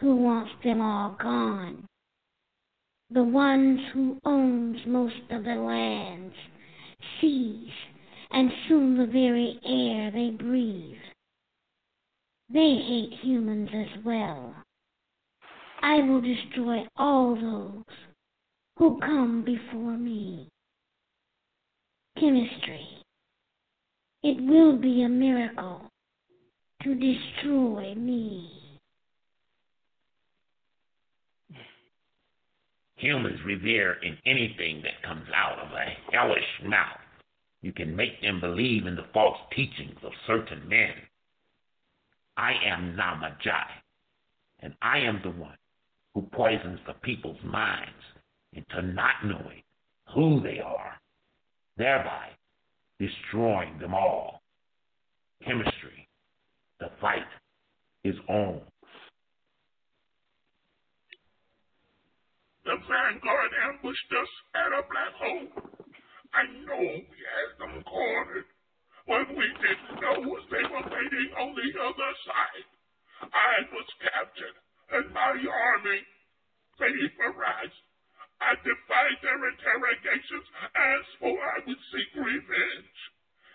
who wants them all gone. The ones who owns most of the lands, seas, and soon the very air they breathe. They hate humans as well. I will destroy all those who come before me. Kemetstry. It will be a miracle to destroy me. Humans revere in anything that comes out of a hellish mouth. You can make them believe in the false teachings of certain men. I am Namajai, and I am the one who poisons the people's minds into not knowing who they are, thereby destroying them all. Kemetstry, fight is on. The Vanguard ambushed us at a black hole. I know we had them cornered. What we didn't know they were waiting on the other side. I was captured and my army vaporized. I defied their interrogations and swore I would seek revenge.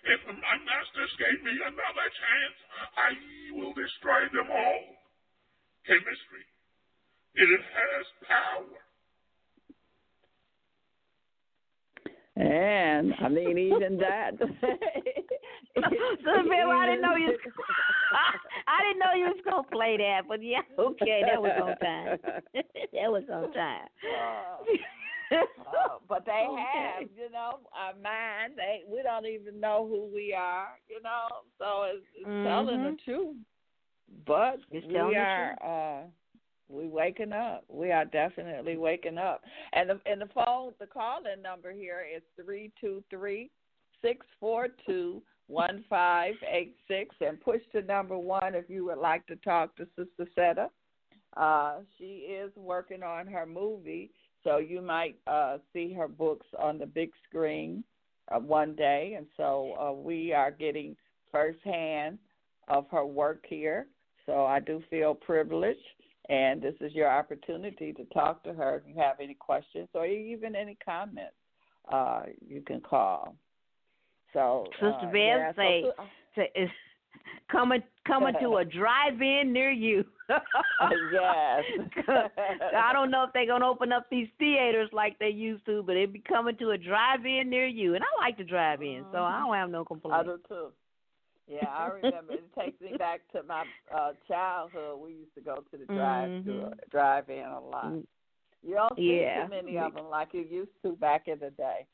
If my masters gave me another chance, I will destroy them all. Kemetstry, it has power. And I mean, even that. so, Bill, I didn't know you. I didn't know you was gonna play that, but yeah, okay, that was on time. that was on time. Uh, uh, but they have, you know, our mind. They we don't even know who we are, you know. So it's, it's mm-hmm. telling the truth. But it's we are. uh we waking up. We are definitely waking up. And the and the phone the call in number here is three two three six four two one five eight six and push to number one if you would like to talk to Sister Seta. Uh, she is working on her movie, so you might uh, see her books on the big screen uh, one day. And so uh, we are getting firsthand of her work here. So I do feel privileged and this is your opportunity to talk to her if you have any questions or even any comments. Uh, you can call. So, Sister uh, Bev, yeah, say, so, say is coming coming to a drive-in near you. yes. I don't know if they're gonna open up these theaters like they used to, but it'll be coming to a drive-in near you, and I like to drive in, so I don't have no complaints. I do too. Yeah, I remember. it takes me back to my uh childhood. We used to go to the drive mm-hmm. drive in a lot. You don't see yeah. too many of them like you used to back in the day.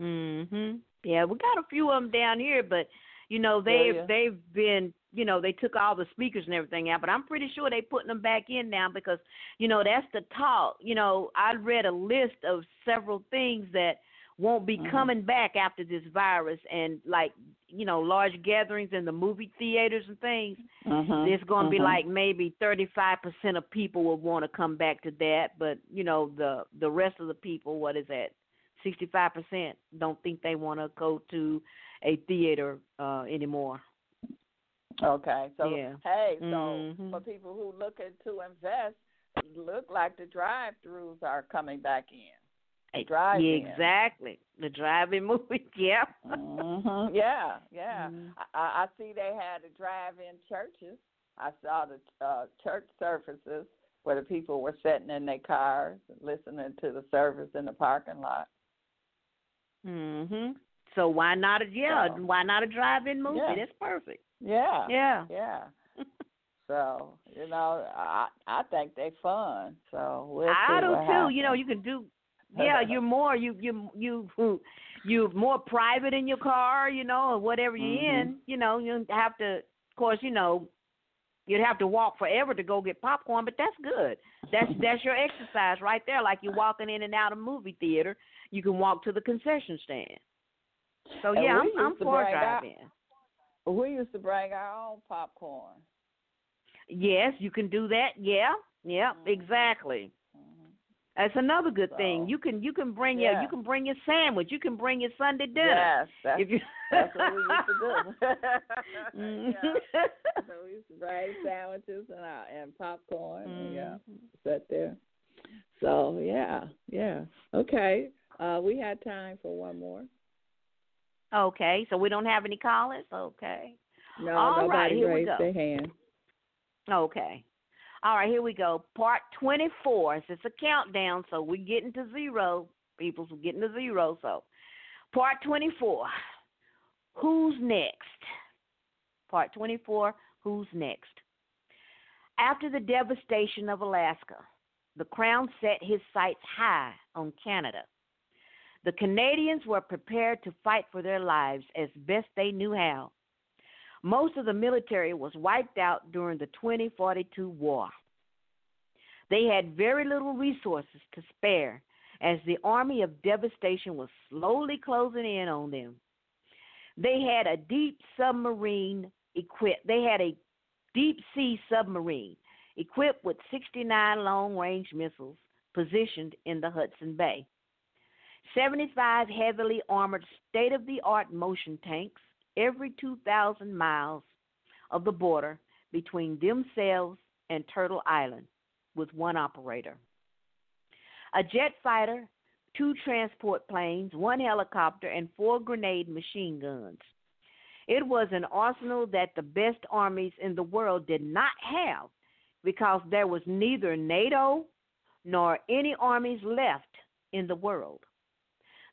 Mhm. Yeah, we got a few of them down here, but you know they've yeah. they've been you know they took all the speakers and everything out, but I'm pretty sure they're putting them back in now because you know that's the talk. You know, I read a list of several things that won't be mm-hmm. coming back after this virus and like you know large gatherings in the movie theaters and things mm-hmm. there's going to mm-hmm. be like maybe 35% of people will want to come back to that but you know the the rest of the people what is that 65% don't think they want to go to a theater uh anymore okay so yeah. hey so mm-hmm. for people who looking to invest look like the drive-throughs are coming back in drive yeah, exactly. The drive-in movie, yeah. mm-hmm. Yeah, yeah. Mm-hmm. I, I see they had the drive-in churches. I saw the uh, church services where the people were sitting in their cars listening to the service in the parking lot. Mhm. So why not a yeah? So, why not a drive-in movie? yeah. That's perfect. Yeah. Yeah. Yeah. so you know, I I think they fun. So we'll I do too. Happens. You know, you can do. Yeah, you're more you you you you're more private in your car. You know, or whatever you're mm-hmm. in. You know, you have to. Of course, you know, you'd have to walk forever to go get popcorn, but that's good. That's that's your exercise right there. Like you're walking in and out of movie theater, you can walk to the concession stand. So yeah, I'm I'm for our- driving. We used to bring our own popcorn. Yes, you can do that. Yeah, yeah, exactly. Mm-hmm. That's another good So, thing. You can you can bring yeah. your you can bring your sandwich. You can bring your Sunday dinner. Yes, that's, If you that's what we used to do. Mhm. yeah. So we used to bring sandwiches and uh, and popcorn. and Yeah, Mhm. sit there. So yeah, yeah. Okay. Uh, we had time for one more. Okay, so we don't have any callers. Okay. No, All nobody right, here we raised go. their hand. Okay. All right, here we go. Part 24. It's a countdown, so we're getting to zero. People's getting to zero. So, part 24. Who's next? Part 24. Who's next? After the devastation of Alaska, the Crown set his sights high on Canada. The Canadians were prepared to fight for their lives as best they knew how. Most of the military was wiped out during the 2042 war. They had very little resources to spare as the army of devastation was slowly closing in on them. They had a deep submarine equipped. They had a deep sea submarine equipped with 69 long range missiles positioned in the Hudson Bay. 75 heavily armored state of the art motion tanks every 2,000 miles of the border between themselves and Turtle Island with one operator. A jet fighter, two transport planes, one helicopter, and four grenade machine guns. It was an arsenal that the best armies in the world did not have because there was neither NATO nor any armies left in the world.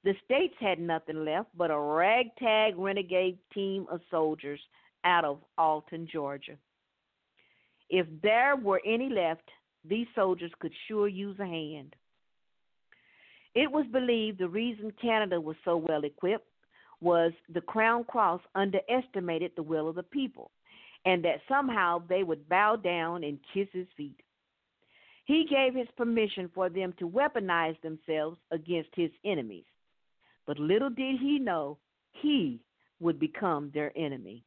The states had nothing left but a ragtag renegade team of soldiers out of Alton, Georgia. If there were any left, these soldiers could sure use a hand. It was believed the reason Canada was so well equipped was the Crown Cross underestimated the will of the people, and that somehow they would bow down and kiss his feet. He gave his permission for them to weaponize themselves against his enemies. But little did he know he would become their enemy.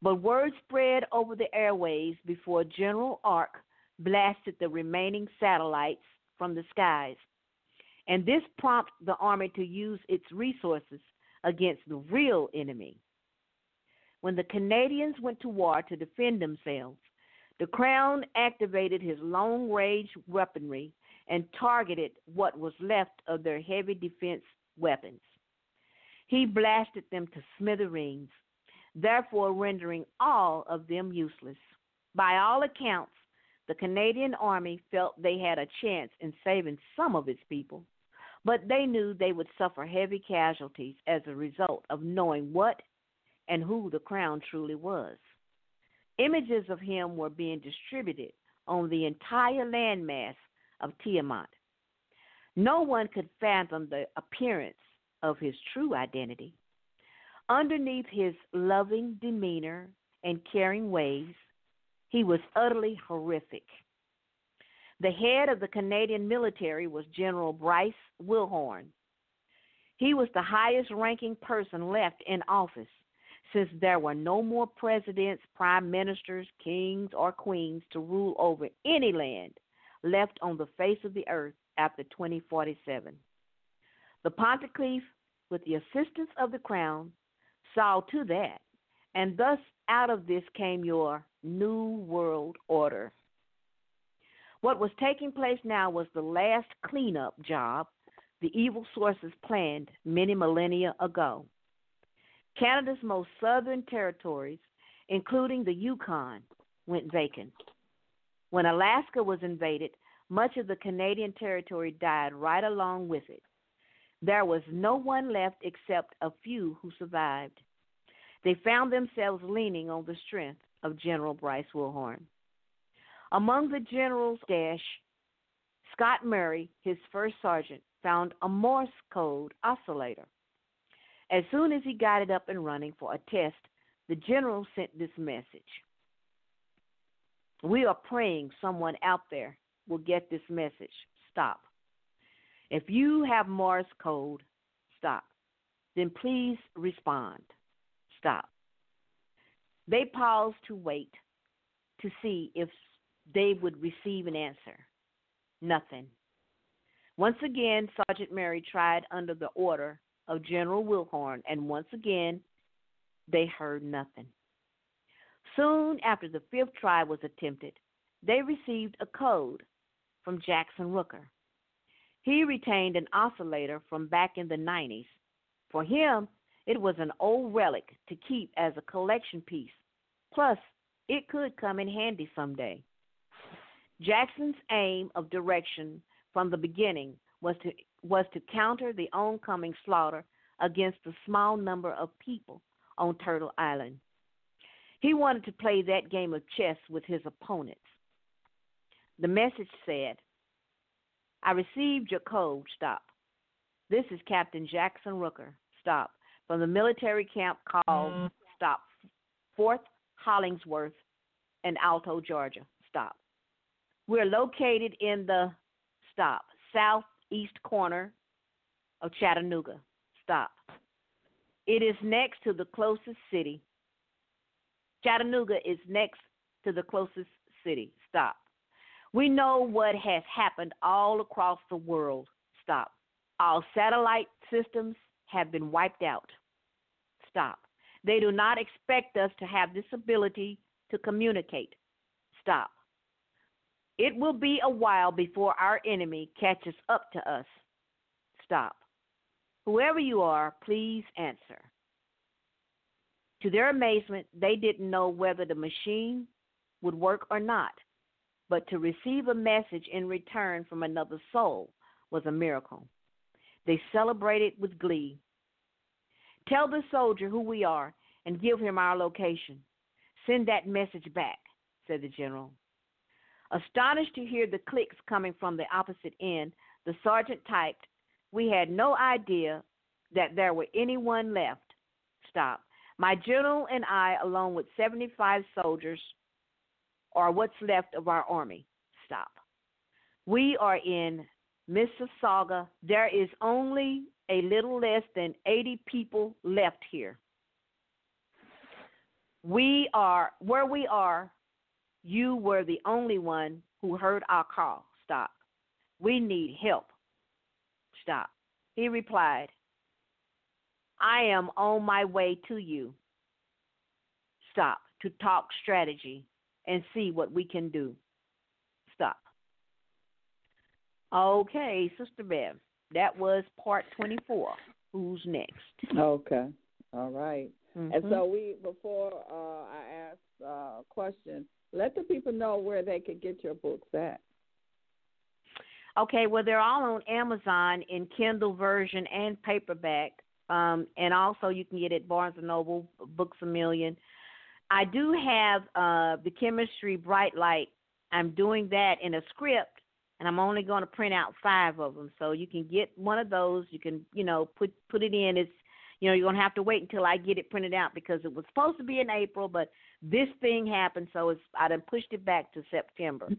But word spread over the airways before General Ark blasted the remaining satellites from the skies. And this prompted the army to use its resources against the real enemy. When the Canadians went to war to defend themselves, the Crown activated his long range weaponry and targeted what was left of their heavy defense weapons. He blasted them to smithereens, therefore rendering all of them useless. By all accounts, the Canadian Army felt they had a chance in saving some of its people, but they knew they would suffer heavy casualties as a result of knowing what and who the Crown truly was. Images of him were being distributed on the entire landmass of Tiamat. No one could fathom the appearance of his true identity. Underneath his loving demeanor and caring ways, he was utterly horrific. The head of the Canadian military was General Bryce Wilhorn. He was the highest ranking person left in office since there were no more presidents, prime ministers, kings, or queens to rule over any land left on the face of the earth after 2047. The Ponticlef, with the assistance of the crown, saw to that, and thus out of this came your new world order. What was taking place now was the last cleanup job the evil sources planned many millennia ago. Canada's most southern territories, including the Yukon, went vacant. When Alaska was invaded, much of the Canadian territory died right along with it. There was no one left except a few who survived. They found themselves leaning on the strength of General Bryce Wilhorn. Among the general's dash, Scott Murray, his first sergeant, found a Morse code oscillator. As soon as he got it up and running for a test, the general sent this message We are praying someone out there will get this message. Stop. If you have Morse code, stop. Then please respond. Stop. They paused to wait to see if they would receive an answer. Nothing. Once again, Sergeant Murray tried under the order of General Wilhorn, and once again, they heard nothing. Soon after the fifth try was attempted, they received a code from Jackson Rooker. He retained an oscillator from back in the 90s. For him, it was an old relic to keep as a collection piece. Plus, it could come in handy someday. Jackson's aim of direction from the beginning was to was to counter the oncoming slaughter against the small number of people on Turtle Island. He wanted to play that game of chess with his opponents. The message said, I received your code, stop. This is Captain Jackson Rooker, stop, from the military camp called Stop, Fort Hollingsworth in Alto, Georgia, stop. We're located in the stop southeast corner of Chattanooga. Stop. It is next to the closest city. Chattanooga is next to the closest city. Stop. We know what has happened all across the world. Stop. All satellite systems have been wiped out. Stop. They do not expect us to have this ability to communicate. Stop. It will be a while before our enemy catches up to us. Stop. Whoever you are, please answer. To their amazement, they didn't know whether the machine would work or not, but to receive a message in return from another soul was a miracle. They celebrated with glee. Tell the soldier who we are and give him our location. Send that message back, said the general. Astonished to hear the clicks coming from the opposite end, the sergeant typed, We had no idea that there were anyone left. Stop. My general and I, along with 75 soldiers, are what's left of our army. Stop. We are in Mississauga. There is only a little less than 80 people left here. We are where we are. You were the only one who heard our call. Stop. We need help. Stop. He replied, I am on my way to you. Stop to talk strategy and see what we can do. Stop. Okay, Sister Bev, that was part 24. Who's next? Okay. All right. Mm-hmm. And so we, before uh, I ask uh, question, let the people know where they could get your books at. Okay, well, they're all on Amazon in Kindle version and paperback, um, and also you can get it Barnes and Noble, Books a Million. I do have uh, the Kemetstry Bright Light. I'm doing that in a script, and I'm only going to print out five of them. So you can get one of those. You can, you know, put put it in. It's, you know, you're gonna have to wait until I get it printed out because it was supposed to be in April, but this thing happened, so it's I done pushed it back to September.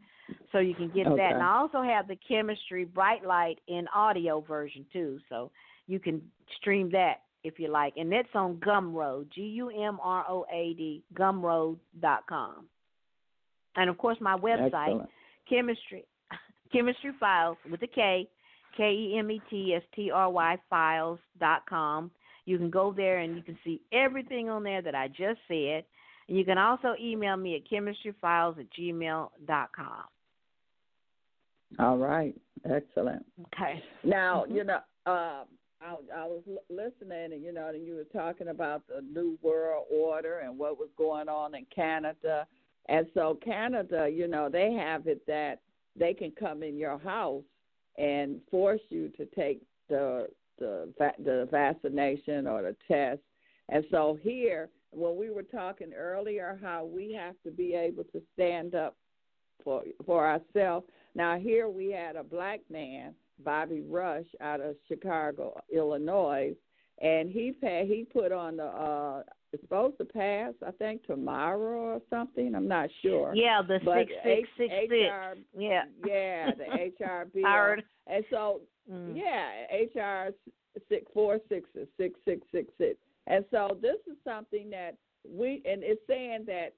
So you can get Okay. that. And I also have the Kemetstry Bright Light in audio version too, so you can stream that if you like. And that's on Gumroad, G U M R O A D, gumroad.com. And of course, my website, Excellent. Kemetstry, Kemetstry Files with a K, K E M E T S T R Y Files dot com. You can go there and you can see everything on there that I just said. And you can also email me at kemetstryfiles at gmail dot com. All right. Excellent. Okay. Now, you know, uh, I, I was listening, and you know, and you were talking about the new world order and what was going on in Canada, and so Canada, you know, they have it that they can come in your house and force you to take the the the vaccination or the test, and so here, when we were talking earlier, how we have to be able to stand up for for ourselves. Now here we had a black man, Bobby Rush, out of Chicago, Illinois, and he pa- he put on the uh it's supposed to pass, I think tomorrow or something. I'm not sure. Yeah, the But six six six H- six. HR Yeah. Yeah, the HR bill. And so Mm. yeah, HR six four six six six six six. And so this is something that we and it's saying that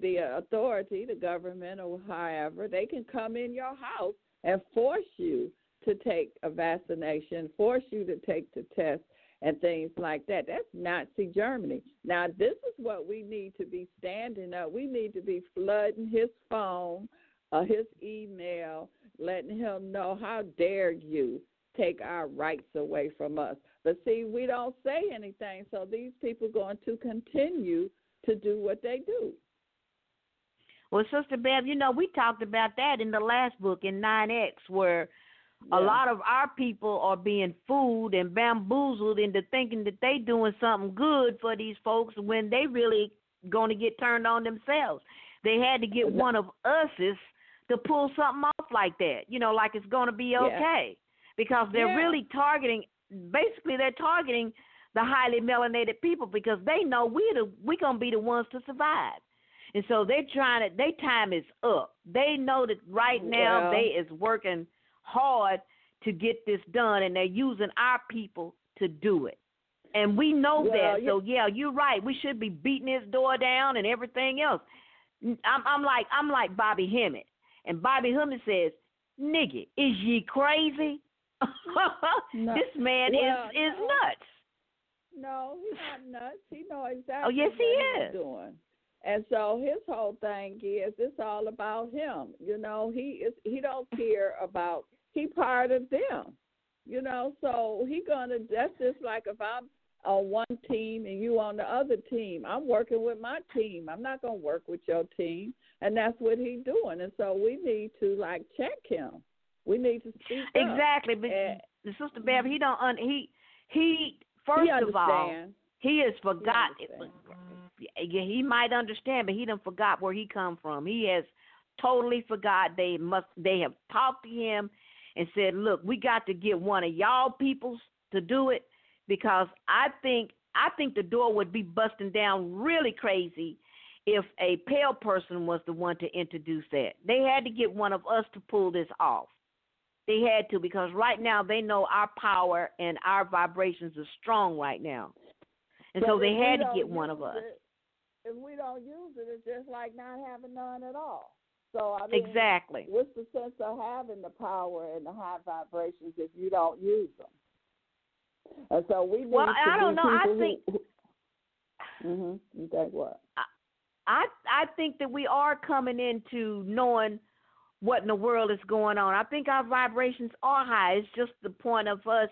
the authority, the government or however, they can come in your house, and force you to take a vaccination, force you to take the test and things like that. That's Nazi Germany. Now, this is what we need to be standing up. We need to be flooding his phone, uh, his email, letting him know how dare you take our rights away from us. But see, we don't say anything, so these people are going to continue to do what they do. Well, Sister Bev, you know, we talked about that in the last book in 9X, where Yeah. a lot of our people are being fooled and bamboozled into thinking that they doing something good for these folks when they really going to get turned on themselves. They had to get one of us's to pull something off like that, you know, like it's going to be Yeah. okay. Because they're Yeah. really targeting, basically, they're targeting the highly melanated people because they know we're the we gonna be the ones to survive, and so they're trying to. Their time is up. They know that right now Well- they is working hard to get this done, and they're using our people to do it. And we know Well, that. yeah. So yeah, you're right. We should be beating his door down and everything else. I'm, I'm like I'm like Bobby Hemmitt, and Bobby Hemmitt says, "Nigga, is ye crazy? No. this man Well, is is no. nuts." No, he's not nuts. He knows oh, exactly Oh, yes, he is he's doing. And so his whole thing is it's all about him. You know, he is he don't care about he part of them. You know, so he gonna that's just like if I'm on one team and you on the other team. I'm working with my team. I'm not gonna work with your team. And that's what he's doing. And so we need to like check him. We need to speak up. Exactly, but And- the sister Bev, he don't un, he he first he of all he has forgotten. Yeah, he might understand, but he done forgot where he come from. He has totally forgot. They must. They have talked to him and said, "Look, we got to get one of y'all peoples to do it because I think I think the door would be busting down really crazy if a pale person was the one to introduce that. They had to get one of us to pull this off. They had to because right now they know our power and our vibrations are strong right now. And so they had to get one of us. it- if we don't use it, it's just like not having none at all. So I mean, Exactly. What's the sense of having the power and the high vibrations if you don't use them? And so we need Well, to I don't know. I think- Who, hmm You think what? I I think that we are coming into knowing what in the world is going on. I think our vibrations are high. It's just the point of us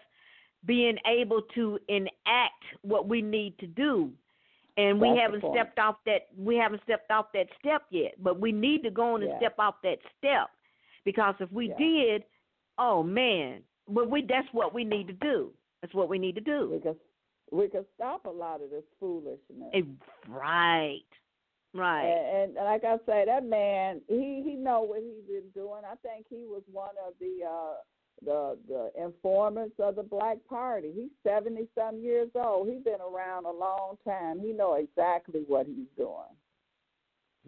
being able to enact what we need to do. And we That's haven't stepped off that we haven't stepped off that step yet. But we need to go on and Yeah. step off that step. Because if we Yeah. did, oh man. But we that's what we need to do. That's what we need to do. We could we could stop a lot of this foolishness. Eh, Right. Right. And, and like I say, that man, he he know what he's been doing. I think he was one of the uh the the informants of the Black Party. He's seventy some years old. He's been around a long time. He know exactly what he's doing.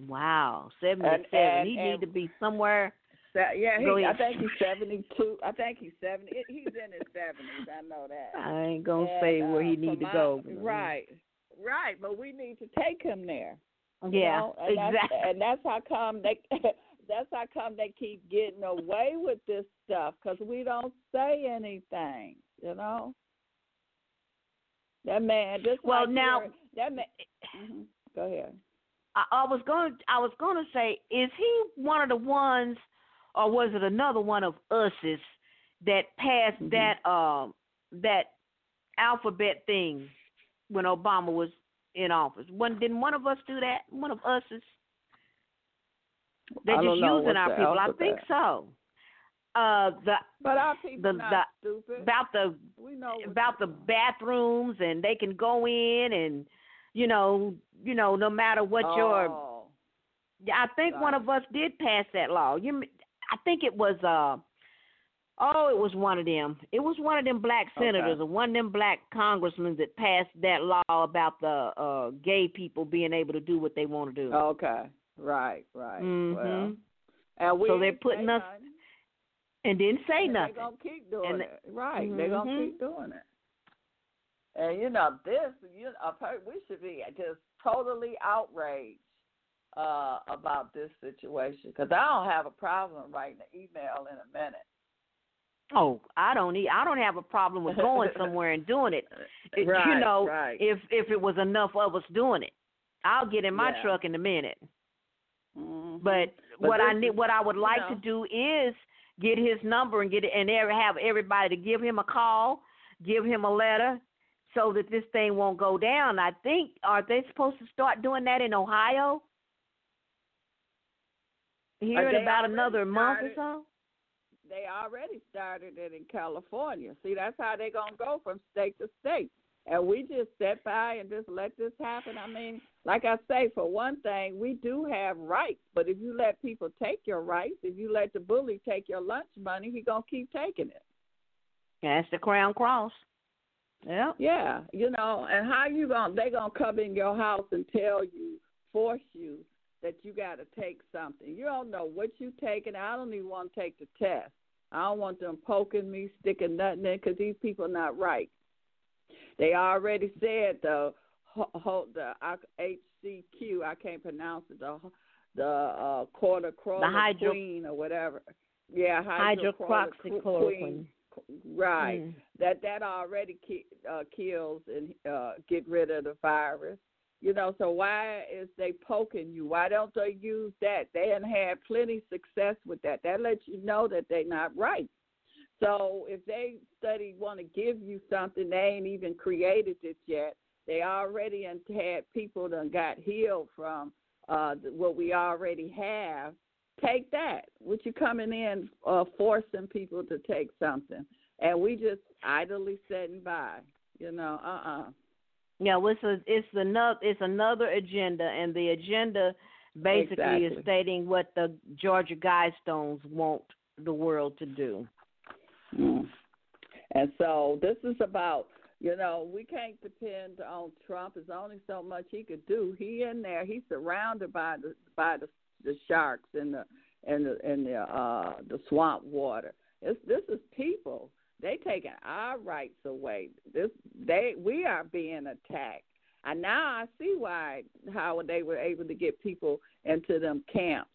Wow, seventy-seven. he and- need to be somewhere. So, yeah, he, I think he's seventy two. I think he's seventy. He's in his seventies. I know that. I ain't gonna And, say where uh, he need to my- go. Right, right. But we need to take him there. Yeah, know? and That's, exactly. and that's how come they. that's how come they keep getting away with this stuff because we don't say anything. You know. That man. Just Well, like now- that man. Mhm. Go ahead. I, I was going. I was going to say, is he one of the ones, or was it another one of us's that passed Mhm. that um that alphabet thing when Obama was in office? One didn't one of us do that? One of us's. They're just using our people. I think alphabet? so. Uh, the But our people the, not the stupid. about the we know about the doing. bathrooms and they can go in and you know you know no matter what your Oh. I think one of us did pass that law. You, I think it was uh oh it was one of them. It was one of them black Okay. senators or one of them black congressmen that passed that law about the uh gay people being able to do what they want to do. Okay. Right. Right. Mhm. Well. And we So they're putting us- nothing. and didn't say and nothing. They're gonna keep doing And- it. Right. They're gonna keep doing it. And you know this, you know, we should be just totally outraged uh, about this situation because I don't have a problem writing an email in a minute. Oh, I don't need. I don't have a problem with going somewhere and doing it. it right, you know, right. if if it was enough of us doing it, I'll get in my Yeah. truck in a minute. Mhm. But, But what I need, what I would you like know- to do is get his number and get it, and ever have everybody to give him a call, give him a letter, so that this thing won't go down. I think are they supposed to start doing that in Ohio? Here in about another month or so. They already started it in California. See, that's how they're gonna go from state to state. And we just sit by and just let this happen. I mean, like I say, for one thing, we do have rights. But if you let people take your rights, if you let the bully take your lunch money, he gonna keep taking it. That's the crown cross. Yeah. Yeah, you know, and how you gonna they gonna come in your house and tell you, force you that you got to take something. You don't know what you taking. I don't even want to take the test. I don't want them poking me, sticking nothing in, because these people not right. They already said the the HCQ. I can't pronounce it. The the uh, quarter hydro- queen or whatever. Yeah, Hydroxychloroquine. Right Mm. that that already ki- uh, kills and uh, get rid of the virus. You know, so why is they poking you? Why don't they use that? They done had plenty success with that. That lets you know that they're not right. So if they study want to give you something, they ain't even created it yet. They already had people that got healed from uh, what we already have. Take that. What you coming in uh, forcing people to take something, and we just idly sitting by. You know, uh uh Yeah, it's a, it's another it's another agenda, and the agenda basically is stating what the Georgia Guidestones want the world to do. Mm. And so this is about, you know, we can't depend on Trump. There's only so much he could do. He in there. He's surrounded by the by the the sharks and the and the and the uh the swamp water. It's, this is people. They taking our rights away. This they we are being attacked. And now I see why how they were able to get people into them camps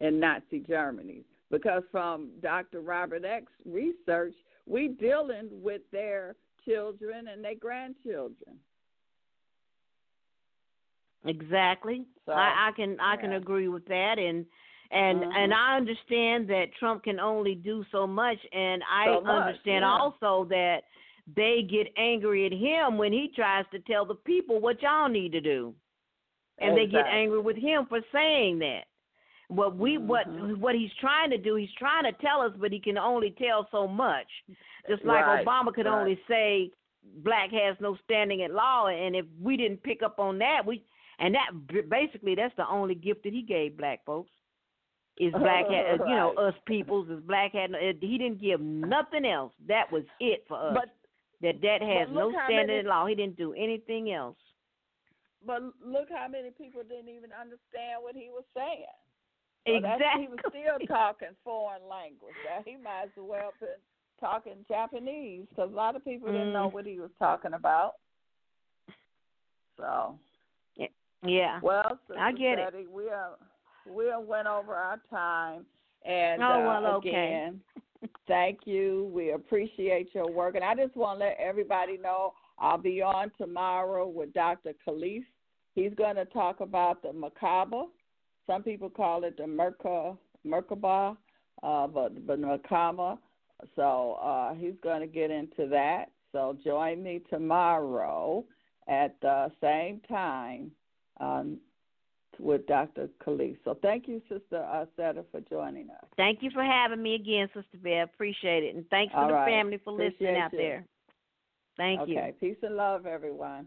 in Nazi Germany because from Dr. Robert X research, we dealing with their children and their grandchildren. Exactly. So, I, I can I can agree with that, and and Mhm. and I understand that Trump can only do so much, and I So much, understand yeah. also that they get angry at him when he tries to tell the people what y'all need to do, and they get angry with him for saying that. What we what Mhm. what he's trying to do, he's trying to tell us, but he can only tell so much. Just like Right, Obama could right. only say black has no standing at law, and if we didn't pick up on that, we and that basically that's the only gift that he gave black folks is black had you know us peoples is black had he didn't give nothing else. That was it for us. But that that has no standing many- at law. He didn't do anything else. but look how many people didn't even understand what he was saying. Exactly. He was still talking foreign language. Now, He might as well been talking Japanese because a lot of people didn't know Mm. what he was talking about. So Yeah. Well, I get it. We are we are went over our time, and Oh, uh, well, okay. again, thank you. We appreciate your work, and I just want to let everybody know I'll be on tomorrow with Dr. Khalif. He's going to talk about the macabre. Some people call it the Merkaba, Merkaba, uh, but but macabre. So uh, he's going to get into that. So join me tomorrow at the same time um, with Dr. Khalif. So thank you, Sister uh, Seta, for joining us. Thank you for having me again, Sister Bev. Appreciate it. And thanks for All the right. family for listening out you. there. Thank you. okay, peace and love, everyone.